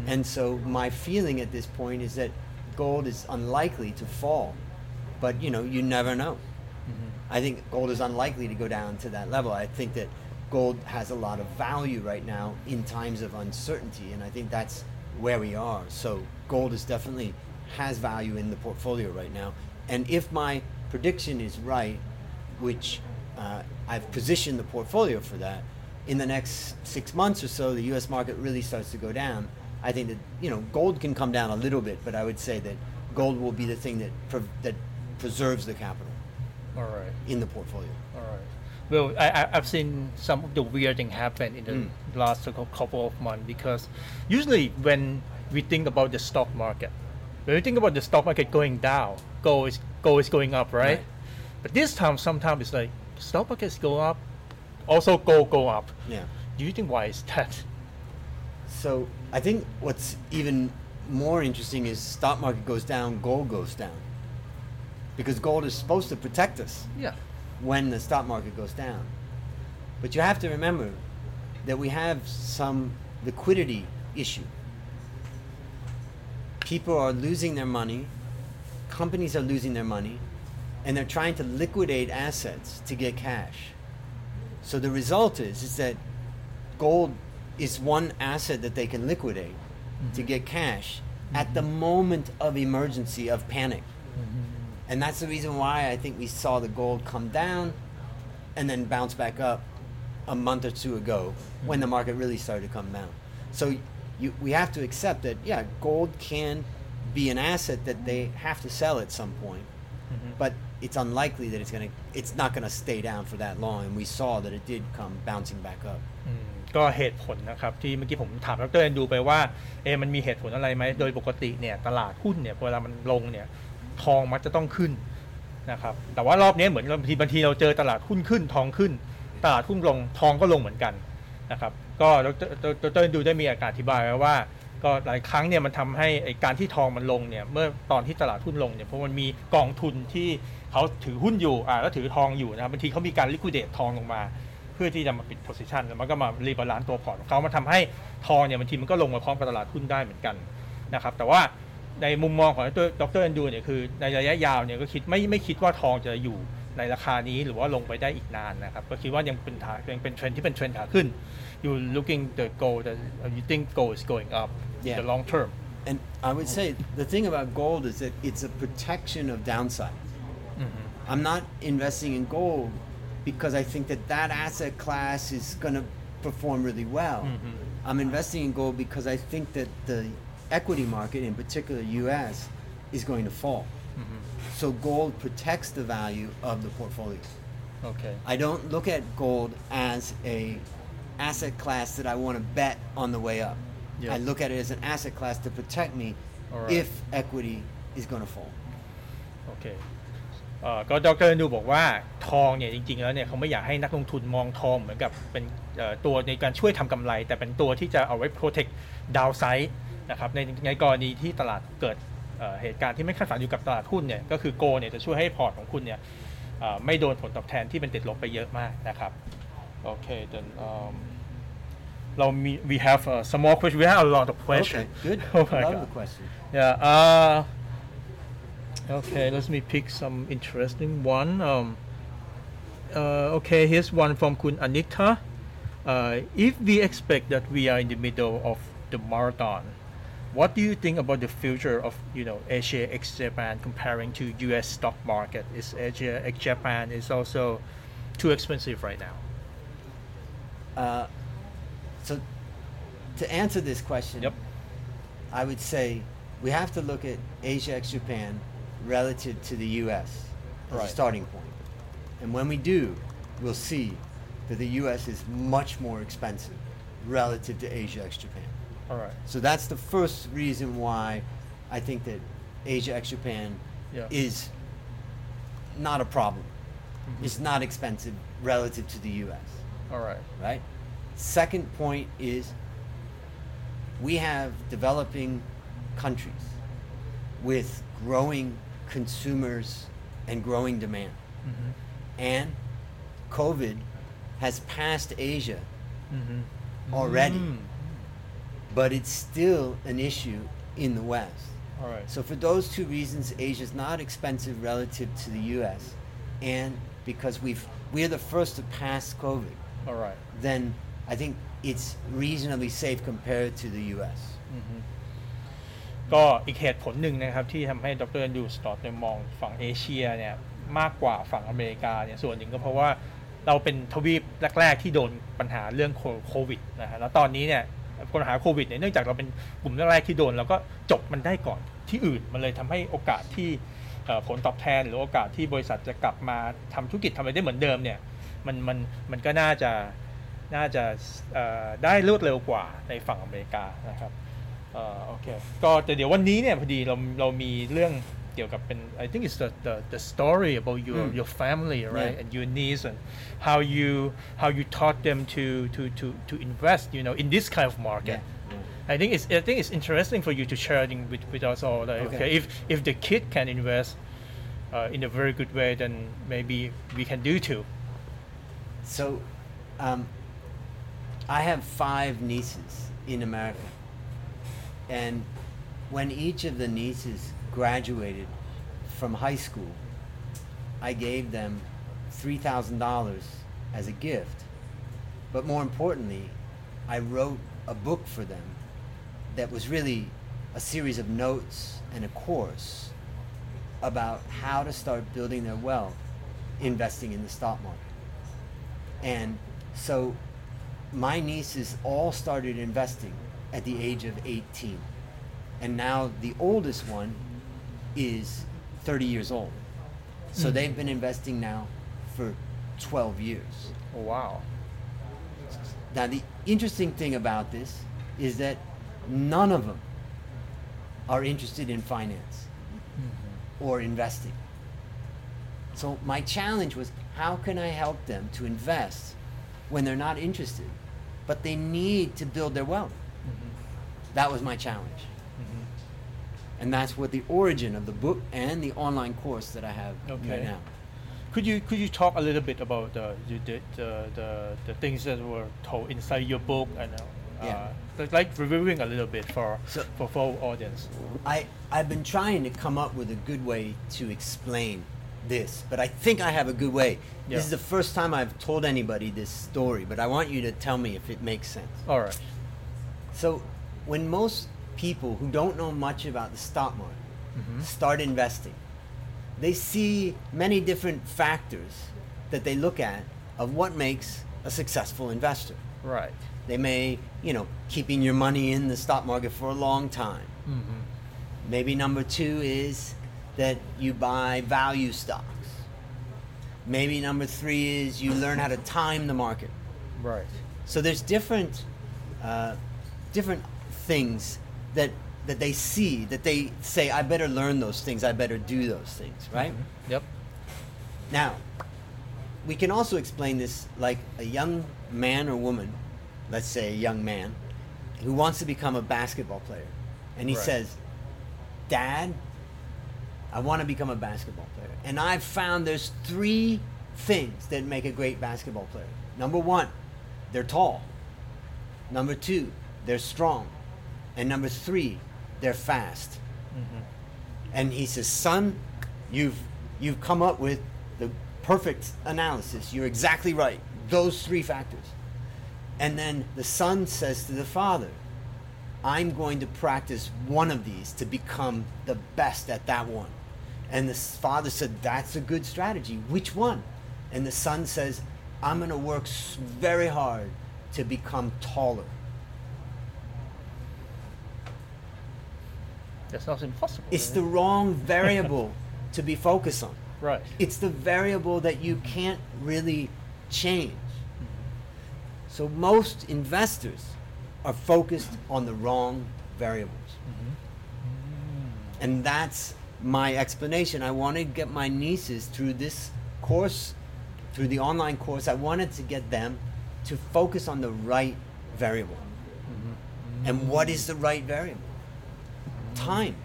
And so my feeling at this point is that gold is unlikely to fall. But you know, you never know. I think gold is unlikely to go down to that level. I think that gold has a lot of value right now in times of uncertainty, and I think that's where we are. So gold is definitely has value in the portfolio right now. And if my prediction is right, which uh, I've positioned the portfolio for that, in the next six months or so, the U.S. market really starts to go down. I think that you know gold can come down a little bit, but I would say that gold will be the thing that pre- that preserves the capital All right. in the portfolio. All right. Well, I, I've seen some of the weird thing happen in the Mm. last couple of months because usually when we think about the stock market, when we think about the stock market going down, gold is gold is going up, right? Right. But this time, sometimes it's like stock markets go up, also gold go up. Yeah. Do you think why is that? So I think what's even more interesting is stock market goes down, gold goes down, because gold is supposed to protect us Yeah. when the stock market goes down. But you have to remember that we have some liquidity issue. People are losing their money, companies are losing their money, and they're trying to liquidate assets to get cash. So the result is is that gold is one asset that they can liquidate to mm-hmm. get cash at the mm-hmm. moment of emergency of panic. Mm-hmm. And that's the reason why I think we saw the gold come down and then bounce back up a month or two ago when the market really started to come down. So you, we have to accept that, yeah, gold can be an asset that they have to sell at some point, but it's unlikely that it's gonna, it's not gonna stay down for that long. And we saw that it did come bouncing back up. อืม ก็เหตุผลนะครับ ที่เมื่อกี้ผมถามดรแอนดูไปว่าเอมันมีเหตุผลอะไรไหมโดยปกติเนี่ยตลาดหุ้นเนี่ยเวลามันลงเนี่ยทองมักจะต้องขึ้นนะครับแต่ว่ารอบนี้เหมือนบางทีบางทีเราเจอตลาดหุ้นขึ้นทองขึ้น ตลาดหุ้นลงทองก็ลงเหมือนกันนะครับก็ดรดรแอนดูได้มีอธิบายไว้ว่า ก็หลายครั้งเนี่ยมันทำให้การที่ทองมันลงเนี่ยเมื่อตอนที่ตลาดหุ้นลงเนี่ยเพราะมันมีกองทุนที่เขาถือหุ้นอยู่อ่าแล้วถือทองอยู่นะครับบางทีเขามีการลิควิดเดตทองลงมา พื่อที่จะมาปิดโพซิชันแล้วมันก็มารีบาลานซ์ตัวพอร์ตของเขามาทำให้ทองเนี่ยบางทีมันก็ลงมาพร้อมกับตลาดหุ้นได้เหมือนกันนะครับแต่ว่าในมุมมองของดรดรแอนดูเนี่ยคือในระยะยาวเนี่ยก็คิดไม่ไม่คิดว่าทองจะอยู่ในราคานี้หรือว่าลงไปได้อีกนานนะครับก็คิดว่ายังเป็นขายังเป็นเทรนด์ที่เป็นเทรนด์ขาขึ้น you looking the gold that you think gold is going up Yeah. the long term And I would say the thing about gold is that it's a protection of downside. I'm not investing in gold because I think that that asset class is going to perform really well. Mm-hmm. I'm investing in gold because I think that the equity market, in particular US, is going to fall. Mm-hmm. So gold protects the value of the portfolio. Okay. I don't look at gold as a asset class that I want to bet on the way up. Yep. I look at it as an asset class to protect me right. if equity is going to fall. Okay. ก็ดรดูบอกว่าทองเนี่ยจริง ๆ แล้วเนี่ยเขาไม่อยากให้นักลงทุนมองทองเหมือนกับเป็นเอ่อตัวในการช่วยทำกำไร แต่เป็นตัวที่จะเอาไว้ protect downside นะครับในในกรณีที่ตลาดเกิดเอ่อเหตุการณ์ที่ไม่คาดฝันอยู่กับตลาดหุ้นเนี่ยก็คือโกเนี่ยจะช่วยให้พอร์ตของคุณเนี่ยเอ่อไม่โดนผลตอบแทนที่เป็นติดลบไปเยอะมากนะครับโอเค then um, เรามี we have a small question we have a lot of questions Okay, good. oh my Love god the question. Yeah. Uh, okay, let me pick some interesting one. Um, uh, okay, here's one from Kun Anita. Uh, if we expect that we are in the middle of the marathon, what do you think about the future of you know Asia ex Japan comparing to U.S. stock market? Is Asia ex Japan is also too expensive right now? Uh, so, to answer this question, Yep. I would say we have to look at Asia ex Japan relative to the U.S. as Right. a starting point. And when we do, we'll see that the U.S. is much more expensive relative to Asia ex Japan. All right. So that's the first reason why I think that Asia ex Japan Yeah. is not a problem. Mm-hmm. It's not expensive relative to the US, All right. right? Second point is we have developing countries with growing consumers and growing demand. Mm-hmm. And COVID has passed Asia mm-hmm. already, mm. but it's still an issue in the West. All right. So, for those two reasons, Asia is not expensive relative to the US, and because we've, we're the first to pass COVID. All right. Then I think it's reasonably safe compared to the US. Mm-hmm. ก็อีกเหตุผลหนึ่งนะครับที่ทำให้ดรแอนดรูสตอตเนี่ยมองฝั่งเอเชียเนี่ยมากกว่าฝั่งอเมริกาเนี่ยส่วนหนึ่งก็เพราะว่าเราเป็นทวีปแรก ๆ ที่โดนปัญหาเรื่องโควิดนะฮะแล้วตอนนี้เนี่ยปัญหาโควิดเนี่ยเนื่องจากเราเป็นกลุ่มแรกๆที่โดนเราก็จบมันได้ก่อนที่อื่นมันเลยทำให้โอกาสที่ผลตอบแทน หรือโอกาสที่บริษัทจะกลับมาทำธุรกิจทำอะไรได้เหมือนเดิมเนี่ยมันมันมันก็น่าจะน่าจะได้รวดเร็วกว่าในฝั่งอเมริกานะครับ เอ่อโอเคก็แต่เดี๋ยววันนี้เนี่ยพอดีเราเรามีเรื่องเกี่ยวกับเป็น I think it's the the, the story about your hmm. your family right? And your niece and how you how you taught them to to to to invest you know in this kind of market. I think it's I think it's interesting for you to share with with us all like, okay. okay if if the kid can invest uh, in a very good way then maybe we can do too. So um, I have five nieces in America and when each of the nieces graduated from high school, I gave them three thousand dollars as a gift. But more importantly, I wrote a book for them that was really a series of notes and a course about how to start building their wealth investing in the stock market. And so my nieces all started investing at the age of 18. And now the oldest one is 30 years old. So Mhm. they've been investing now for 12 years. oh wow Now, the interesting thing about this is that none of them are interested in finance or investing. So, my challenge was how can I help them to invest when they're not interested, but they need to build their wealth? That was my challenge. And that's what the origin of the book and the online course that I have Okay. right now. Could you could you talk a little bit about the you did the, the the things that were told inside your book and uh, Yeah. uh, like- like reviewing a little bit for So- for for audience. I, I've been trying to come up with a good way to explain this, but I think I have a good way. Yeah. This is the first time I've told anybody this story, but I want you to tell me if it makes sense. All right. So, when most people who don't know much about the stock market Mhm. start investing, they see many different factors that they look at of what makes a successful investor. Right. They may, you know, keeping your money in the stock market for a long time. Mm-hmm. Maybe number two is that you buy value stocks. Maybe number three is you learn how to time the market. Right. So there's different, uh, different things that that they see that they say I better learn those things. I better do those things. Mm-hmm. Right Yep. now, we can also explain this like a young man or woman, let's say a young man, who wants to become a basketball player, and he Right. says, "Dad, I want to become a basketball player. And I've found there's three things that make a great basketball player. Number one, they're tall. Number two, they're strong. And number three, they're fast. Mm-hmm. And he says, Son, you've you've come up with the perfect analysis. You're exactly right. Those three factors. And then the son says to the father, I'm going to practice one of these to become the best at that one. And the father said, That's a good strategy. Which one? And the son says, I'm going to work very hard to become taller. That's not impossible. It's the wrong variable to be focused on. right. It's the variable that you can't really change. Mm-hmm. So most investors are focused on the wrong variables. Mm-hmm. And that's my explanation. I wanted to get my nieces through this course, through the online course, I wanted to get them to focus on the right variable. Mm-hmm. And what is the right variable? Time.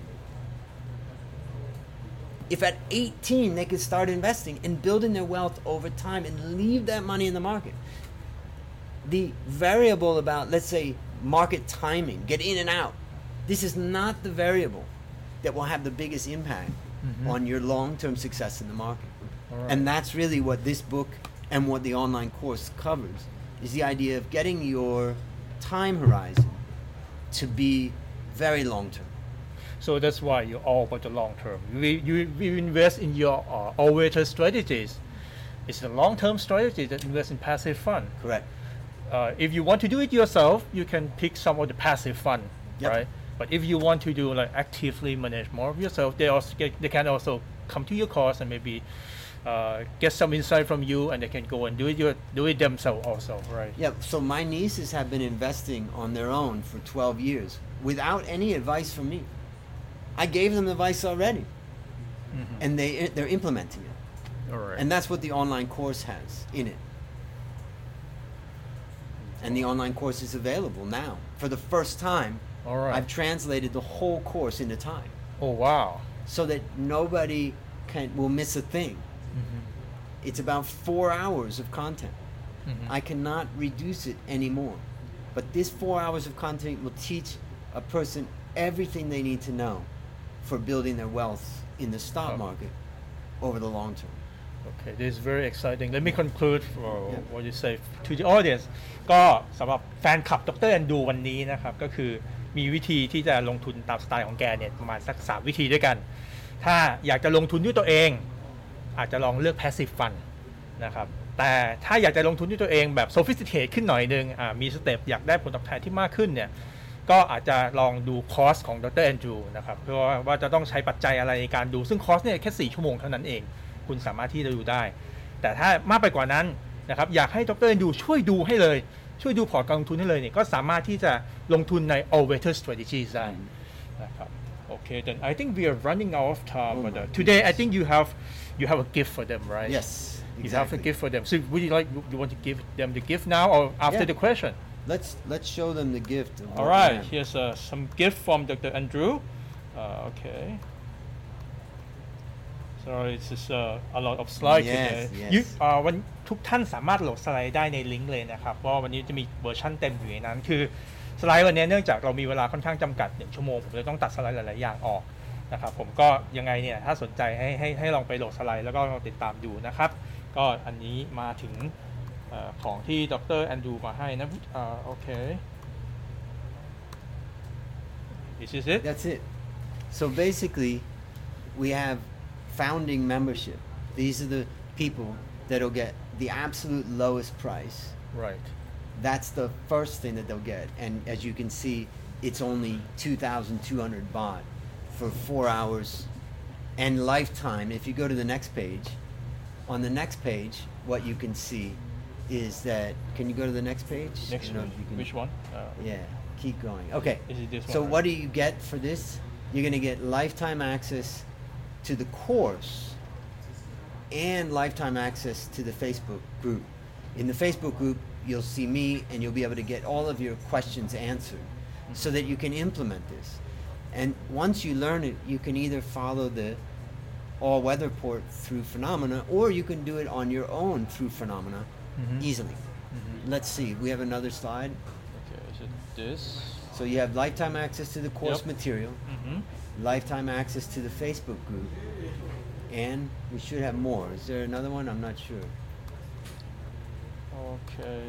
If at 18 they could start investing and building their wealth over time and leave that money in the market, the variable about, let's say, market timing, get in and out, this is not the variable that will have the biggest impact mm-hmm. on your long term success in the market. Alright. And that's really what this book and what the online course covers is the idea of getting your time horizon to be very long term. So that's why you're all about the long term. You, you, you invest in your uh, all-weather strategies. It's a long-term strategy that invests in passive fund. Correct. Uh, if you want to do it yourself, you can pick some of the passive fund, Yep. right? But if you want to do like actively manage more of yourself, they also get, they can also come to your course and maybe uh, get some insight from you, and they can go and do it your, do it themselves also, right? Yeah, so my nieces have been investing on their own for 12 years without any advice from me. I gave them advice already, and they they're implementing it. All right. And that's what the online course has in it. And the online course is available now. For the first Thai, All right. I've translated the whole course into time oh wow. so that nobody can will miss a thing. It's about 4 hours of content. Mhm. I cannot reduce it anymore. But this 4 hours of content will teach a person everything they need to know for building their wealth in the stock Oh. market over the long term. Okay, this is very exciting. Let me conclude for Yeah. what you say to the audience ก็สำหรับแฟนคลับดรแอนดูวันนี้นะครับก็คือมีวิธีที่จะลงทุนตามสไตล์ของแกเนี่ยประมาณสัก 3 วิธีด้วยกัน ถ้าอยากจะลงทุนด้วยตัวเอง อาจจะลองเลือก passive fund นะครับแต่ถ้าอยากจะลงทุนด้วยตัวเองแบบ sophisticated ขึ้นหน่อยนึงอ่ามีสเต็ปอยากได้ผลตอบแทนที่มากขึ้นเนี่ย ก็อาจจะลองดูคอร์สของดรแอนดรูนะครับเพื่อว่าว่าจะต้องใช้ปัจจัยอะไรในการดูซึ่งคอร์สเนี่ยแค่ 4 ชั่วโมงเท่านั้นเอง คุณสามารถที่จะดูได้ แต่ถ้ามากไปกว่านั้นนะครับอยากให้ดรแอนดรูช่วยดูให้เลย ช่วยดูพอร์ตการลงทุนให้เลยเนี่ยก็สามารถที่จะลงทุนใน all weather strategies ได้นะครับ Okay then I think we are running out of time Oh but uh, my today I think you have you have a gift for them right Yes, you have a exactly. gift for them so would you like you want to give them the gift now or after Yeah. the question Let's let's show them the gift. Of All what we right, have. here's uh, some gift from Dr. Andrew. Uh, okay. Sorry, it's just uh, a lot of slides Yes, today. yes. You, อ่าวันทุกท่านสามารถโหลดสไลด์ได้ในลิงก์เลยนะครับเพราะว่าวันนี้จะมีเวอร์ชันเต็มอยู่ในนั้น คือสไลด์วันนี้เนื่องจากเรามีเวลาค่อนข้างจำกัดหนึ่งชั่วโมงผมเลยต้องตัดสไลด์หลาย ๆ อย่างออกนะครับผมก็ยังไงเนี่ยถ้าสนใจให้ให้ให้ลองไปโหลดสไลด์แล้วก็ลองติดตามดูนะครับ ก็อันนี้มาถึงเอ่อ ของที่ดรแอนดรูมาให้นะอ่าโอเค This is it That's it. So basically, we have founding membership. These are the people that'll get the absolute lowest price. right That's the first thing that they'll get. And as you can see, it's only 2,200 baht for four hours and lifetime. If you go to the next page, on the next page, what you can see is that. Can you go to the next page? next don't know you can- which one uh, Yeah, keep going. Okay. Is it this so one, what right? do you get for this? You're going to get lifetime access to the course and lifetime access to the Facebook group. In the Facebook group, you'll see me and you'll be able to get all of your questions answered so that you can implement this. And once you learn it, you can either follow the all weather port through Finnomena or you can do it on your own through Finnomena Mhm. easily. Let's see. We have another slide. okay is it this So you have lifetime access to the course Yep. material, mm-hmm. lifetime access to the Facebook group, and we should have more. Is there another one? I'm not sure. okay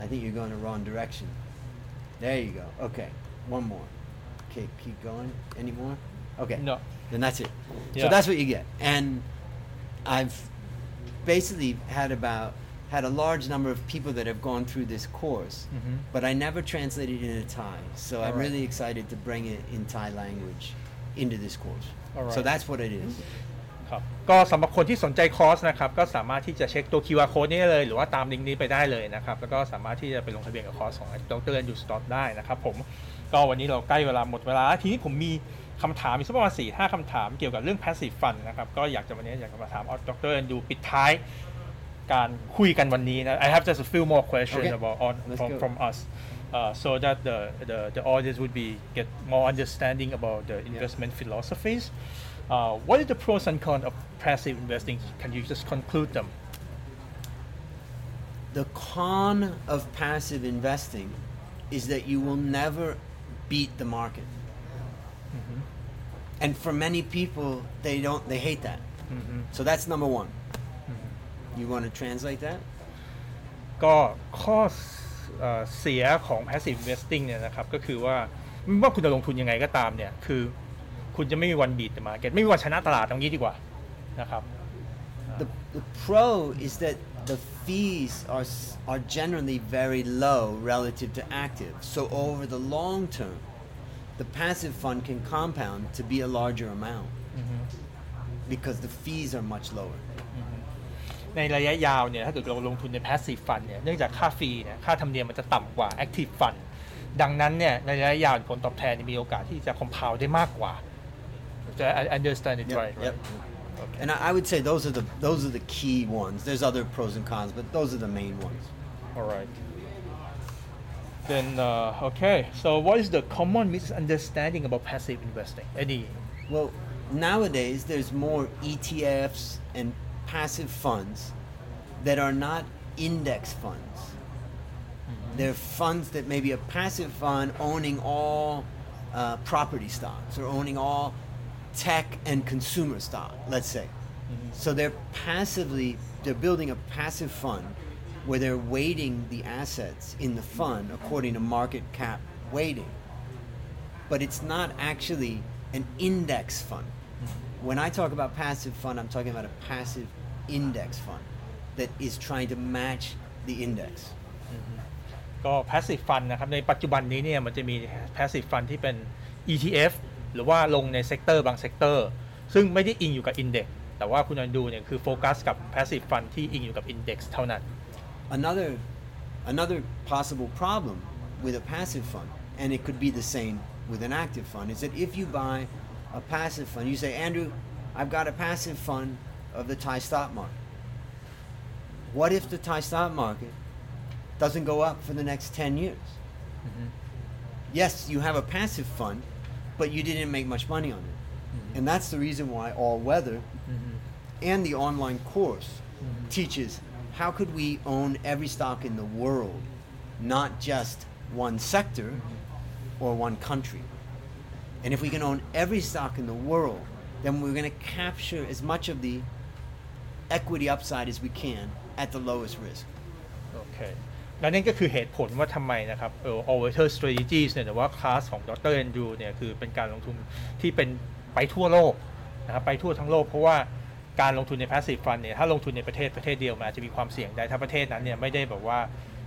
I think you're going the wrong direction. There you go. Okay, one more. Okay, keep going. Any more? Okay. no Then that's it. Yeah. So that's what you get. And I've basically had about had a large number of people that have gone through this course, Mhm. but I never translated it into Thai. So I'm Alright. really excited to bring it in Thai language into this course. So Alright. that's what it is. ครับก็สำหรับคนที่สนใจคอร์สนะครับก็สามารถที่จะเช็คตัว QR code นี้ได้เลย หรือว่าตามลิงก์นี้ไปได้เลยนะครับแล้วก็สามารถที่จะไปลงทะเบียนกับคอร์สของดรแอนดูสต็อตได้นะครับผมก็วันนี้เราใกล้เวลาหมดเวลาแล้วทีนี้ผมมีคำถามมีสักประมาณสี่ห้าคำถามเกี่ยวกับเรื่อง passive fund นะครับก็อยากจะวันนี้อยากจะมาถามดรแอนดูปิดท้าย การคุยกันวันนี้นะ I have just a few more questions Okay. about on Let's from go. from us uh, so that the, the the audience would be get more understanding about the investment philosophies uh, what is the pros and cons of passive investing? Can you just conclude them? The con of passive investing is that you will never beat the market. And for many people, they don't. They hate that. So that's number one. You want to translate that? ก็ข้อเอ่อเสียของ passive investing เนี่ยนะครับก็คือว่าไม่ว่าคุณจะลงทุนยังไงก็ตามเนี่ยคือคุณจะไม่มีวันบีทมาเก็ตไม่มีวันชนะตลาดตรงนี้ดีกว่านะครับ The, the pro is that the fees are s- are generally very low relative to active. So over the long term, the passive fund can compound to be a larger amount because the fees are much lower. ในระยะยาวเนี่ยถ้าเกิดเราลงทุนใน passive fund เนี่ยเนื่องจากค่าฟรีเนี่ยค่าธรรมเนียมมันจะต่ำกว่า active fund ดังนั้นเนี่ยในระยะยาวผลตอบแทนมีโอกาสที่จะ compound ได้มากกว่า I understand it Yep, right yep. Okay. And I, I would say those are the those are the key ones. There's other pros and cons, but those are the main ones. All right. Then, uh, okay. So, what is the common misunderstanding about passive investing? Any? Well, nowadays there's more ETFs and passive funds that are not index funds. Mm-hmm. They're funds that maybe a passive fund owning all uh, property stocks or owning all tech and consumer stock, let's say. Mm-hmm. So they're passively, they're building a passive fund where they're weighting the assets in the fund according to market cap weighting but it's not actually an index fund. Mm-hmm. When I talk about passive fund, I'm talking about a passive index fund that is trying to match the index. ก็ passive fund นะครับ ในปัจจุบันนี้เนี่ยมันจะมี passive fund ที่เป็น ETF หรือว่าลงในเซกเตอร์บางเซกเตอร์ ซึ่งไม่ได้อิงอยู่กับ index แต่ว่าคุณอันดูเนี่ยคือโฟกัสกับ passive fund ที่อิงอยู่กับ index เท่านั้น Another, another possible problem with a passive fund, and it could be the same with an active fund, is that if you buy a passive fund, you say, Andrew, I've got a passive fund of the Thai stock market. What if the Thai stock market doesn't go up for the next 10 years? Mm-hmm. Yes, you have a passive fund, but you didn't make much money on it. Mm-hmm. And that's the reason why All Weather mm-hmm. and the online course teaches how could we own every stock in the world, not just one sector or one country. And if we can own every stock in the world, then we're going to capture as much of the equity upside as we can at the lowest risk. โอเคและนั่นก็คือเหตุผลว่าทำไมนะครับเออ Overture Strategies เนี่ยหรือว่าคลาสของดรแอนดรูเนี่ยคือเป็นการลงทุนที่เป็นไปทั่วโลกนะครับไปทั่วทั้งโลกเพราะว่าการลงทุนใน passive fund เนี่ยถ้าลงทุนในประเทศประเทศเดียวมันอาจจะมีความเสี่ยงได้ถ้าประเทศนั้นเนี่ยไม่ได้แบบว่า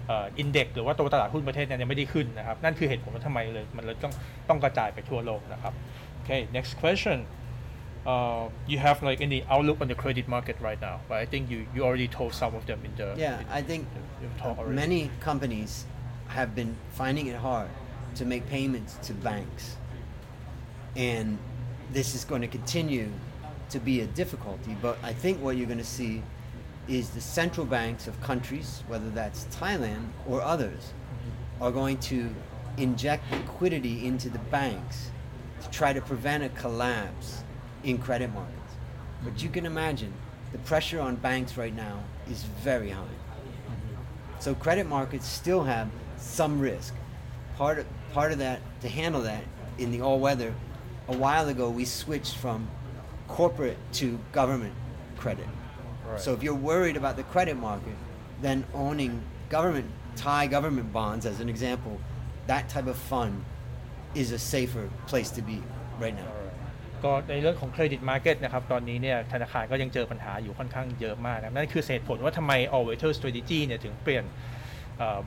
อ่อินเด็กหรือว่าตัวตลาดหุ้นประเทศนั้นยังไม่ได้ขึ้นนะครับ นั่นคือเหตุผลว่าทำไมเลยมันเลยต้องต้องกระจายไปทั่วโลกนะครับ Okay next question uh, you have like any outlook on the credit market right now but I think you you already told some of them in the Yeah, in- I think in the many companies have been finding it hard to make payments to banks. And this is going to continue to be a difficulty. But I think what you're going to see is the central banks of countries, whether that's Thailand or others, are going to inject liquidity into the banks to try to prevent a collapse in credit markets. But you can imagine the pressure on banks right now is very high. So credit markets still have some risk. Part of, part of that, to handle that in the all weather, a while ago we switched from corporate to government credit. Right. So if you're worried about the credit market, then owning government, Thai government bonds as an example, that type of fund is a safer place to be right now. ก็ในเรื่องของเครดิตมาร์เก็ตนะครับตอนนี้เนี่ยธนาคารก็ยังเจอปัญหาอยู่ค่อนข้างเยอะมากนะนั่นคือเหตุผลว่าทำไม Always Strategy เนี่ยถึงเปลี่ยน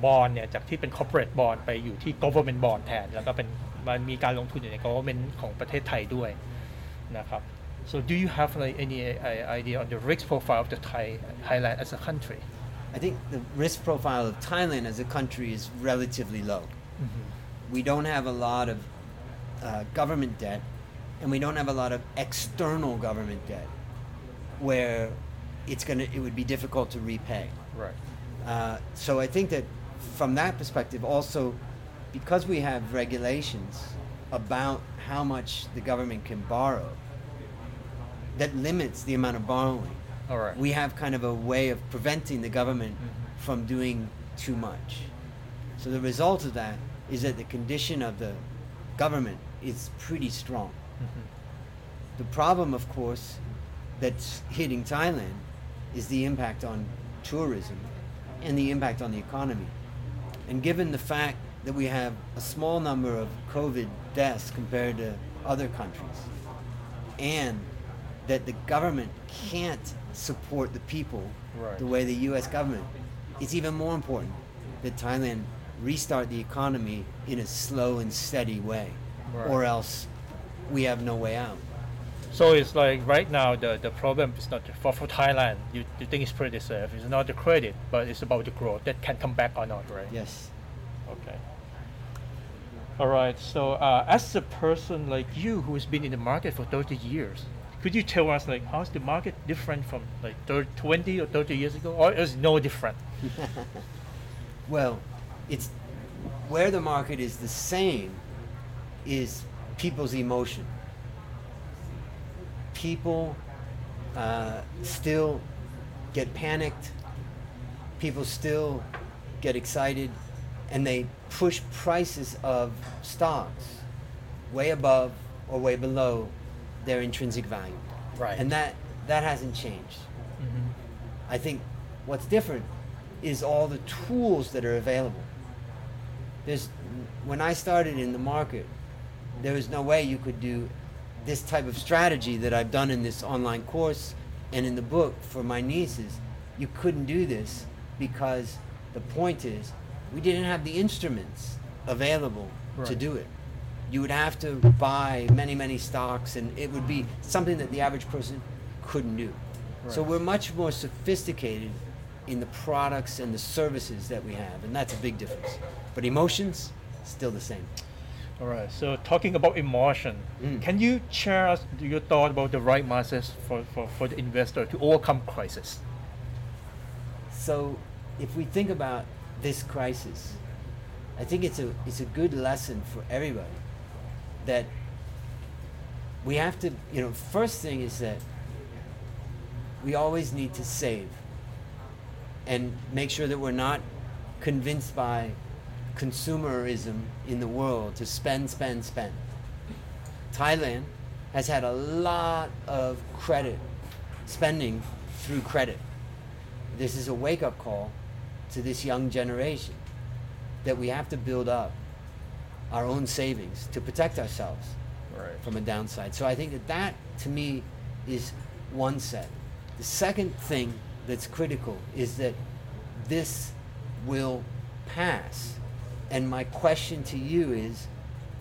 บอลเนี่ยจากที่เป็น corporate bond ไปอยู่ที่ government bond แทน แล้วก็เป็นมันมีการลงทุนอยู่ใน government ของประเทศไทยด้วยนะครับ So do you have like any uh, idea on the risk profile of the Thai Thailand as a country? I think the risk profile of Thailand as a country is relatively low. We don't have a lot of uh, government debt, and we don't have a lot of external government debt, where it's gonna it would be difficult to repay. Right. Uh, so I think that from that perspective, also because we have regulations about how much the government can borrow, that limits the amount of borrowing. All right. We have kind of a way of preventing the government Mhm. from doing too much. So the result of that is that the condition of the government is pretty strong. Mhm. The problem, of course, that's hitting Thailand is the impact on tourism and the impact on the economy. And given the fact that we have a small number of COVID deaths compared to other countries, and that the government can't support the people Right. the way the US government, it's even more important that Thailand restart the economy in a slow and steady way, Right. or else we have no way out. So it's like right now the, the problem is not for, for Thailand. You, you think it's pretty safe. It's not the credit, but it's about the growth that can come back or not, right? Yes. Okay. All right. So uh, as a person like you who has been in the market for 30 years, could you tell us like how's the market different from like 30, 20 or 30 years ago, or is no different? Well, it's where the market is the same is people's emotion. People uh, still get panicked. People still get excited, and they push prices of stocks way above or way below their intrinsic value. Right. And that that hasn't changed. I think what's different is all the tools that are available. There's when I started in the market, there was no way you could do this type of strategy that I've done in this online course and in the book for my nieces. You couldn't do this because the point is we didn't have the instruments available to do it. You would have to buy many, many stocks, and it would be something that the average person couldn't do. So we're much more sophisticated in the products and the services that we have, and that's a big difference. But emotions, still the same. All right. So talking about emotion, Mm. can you share us your thought about the right mindset for, for, for the investor to overcome crisis? So if we think about this crisis, I think it's a it's a good lesson for everybody that we have to, you know, first thing is that we always need to save and make sure that we're not convinced by consumerism in the world to spend, spend, spend. Thailand has had a lot of credit spending through credit. This is a wake up call to this young generation that we have to build up our own savings to protect ourselves Right. from a downside. So I think that that to me is one set. The second thing that's critical is that this will pass. And my question to you is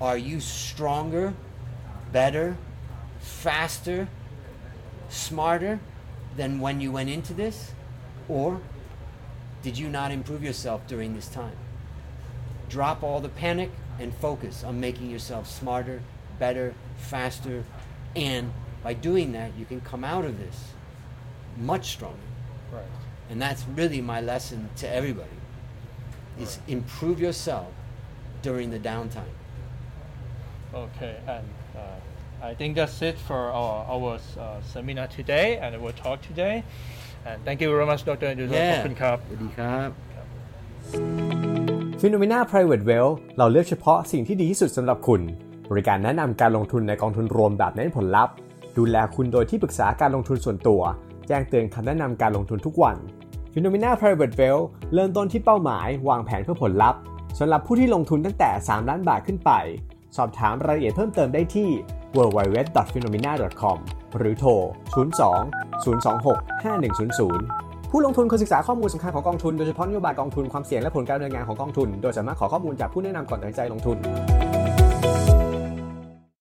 are you stronger, better, faster, smarter than when you went into this? Or did you not improve yourself during this time? Drop all the panic and focus on making yourself smarter, better, faster, and by doing that, you can come out of this much stronger. Right. And that's really my lesson to everybody is improve yourself during the downtime. Okay, and uh, I think that's it for our, our uh, seminar today and our talk today. And thank you very much, Dr. Andrew. ขอบคุณครับ สวัสดีครับ p h e n o m e n a Private Wealth เราเลือกเฉพาะสิ่งที่ดีที่สุดสำหรับคุณ บริการแนะนำการลงทุนในกองทุนรวมแบบเน้นผลลัพธ์ ดูแลคุณโดยที่ปรึกษาการลงทุนส่วนตัว แจ้งเตือนคำแนะนำการลงทุนทุกวัน p h e n o m e n a Private Wealth เริ่มต้นที่เป้าหมาย วางแผนเพื่อผลลัพธ์สำหรับผู้ที่ลงทุนตั้งแต่ 3 ล้านบาทขึ้นไป สอบถามรายละเอียดเพิ่มเติมได้ที่ www.phenomena.com หรือโทร 02 026 5100 ผู้ลงทุนควรศึกษาข้อมูลสำคัญของกองทุน โดยเฉพาะนโยบายกองทุนความเสี่ยงและผลการดำเนินงานของกองทุน โดยสามารถขอข้อมูลจากผู้แนะนำก่อนตัดสินใจลงทุน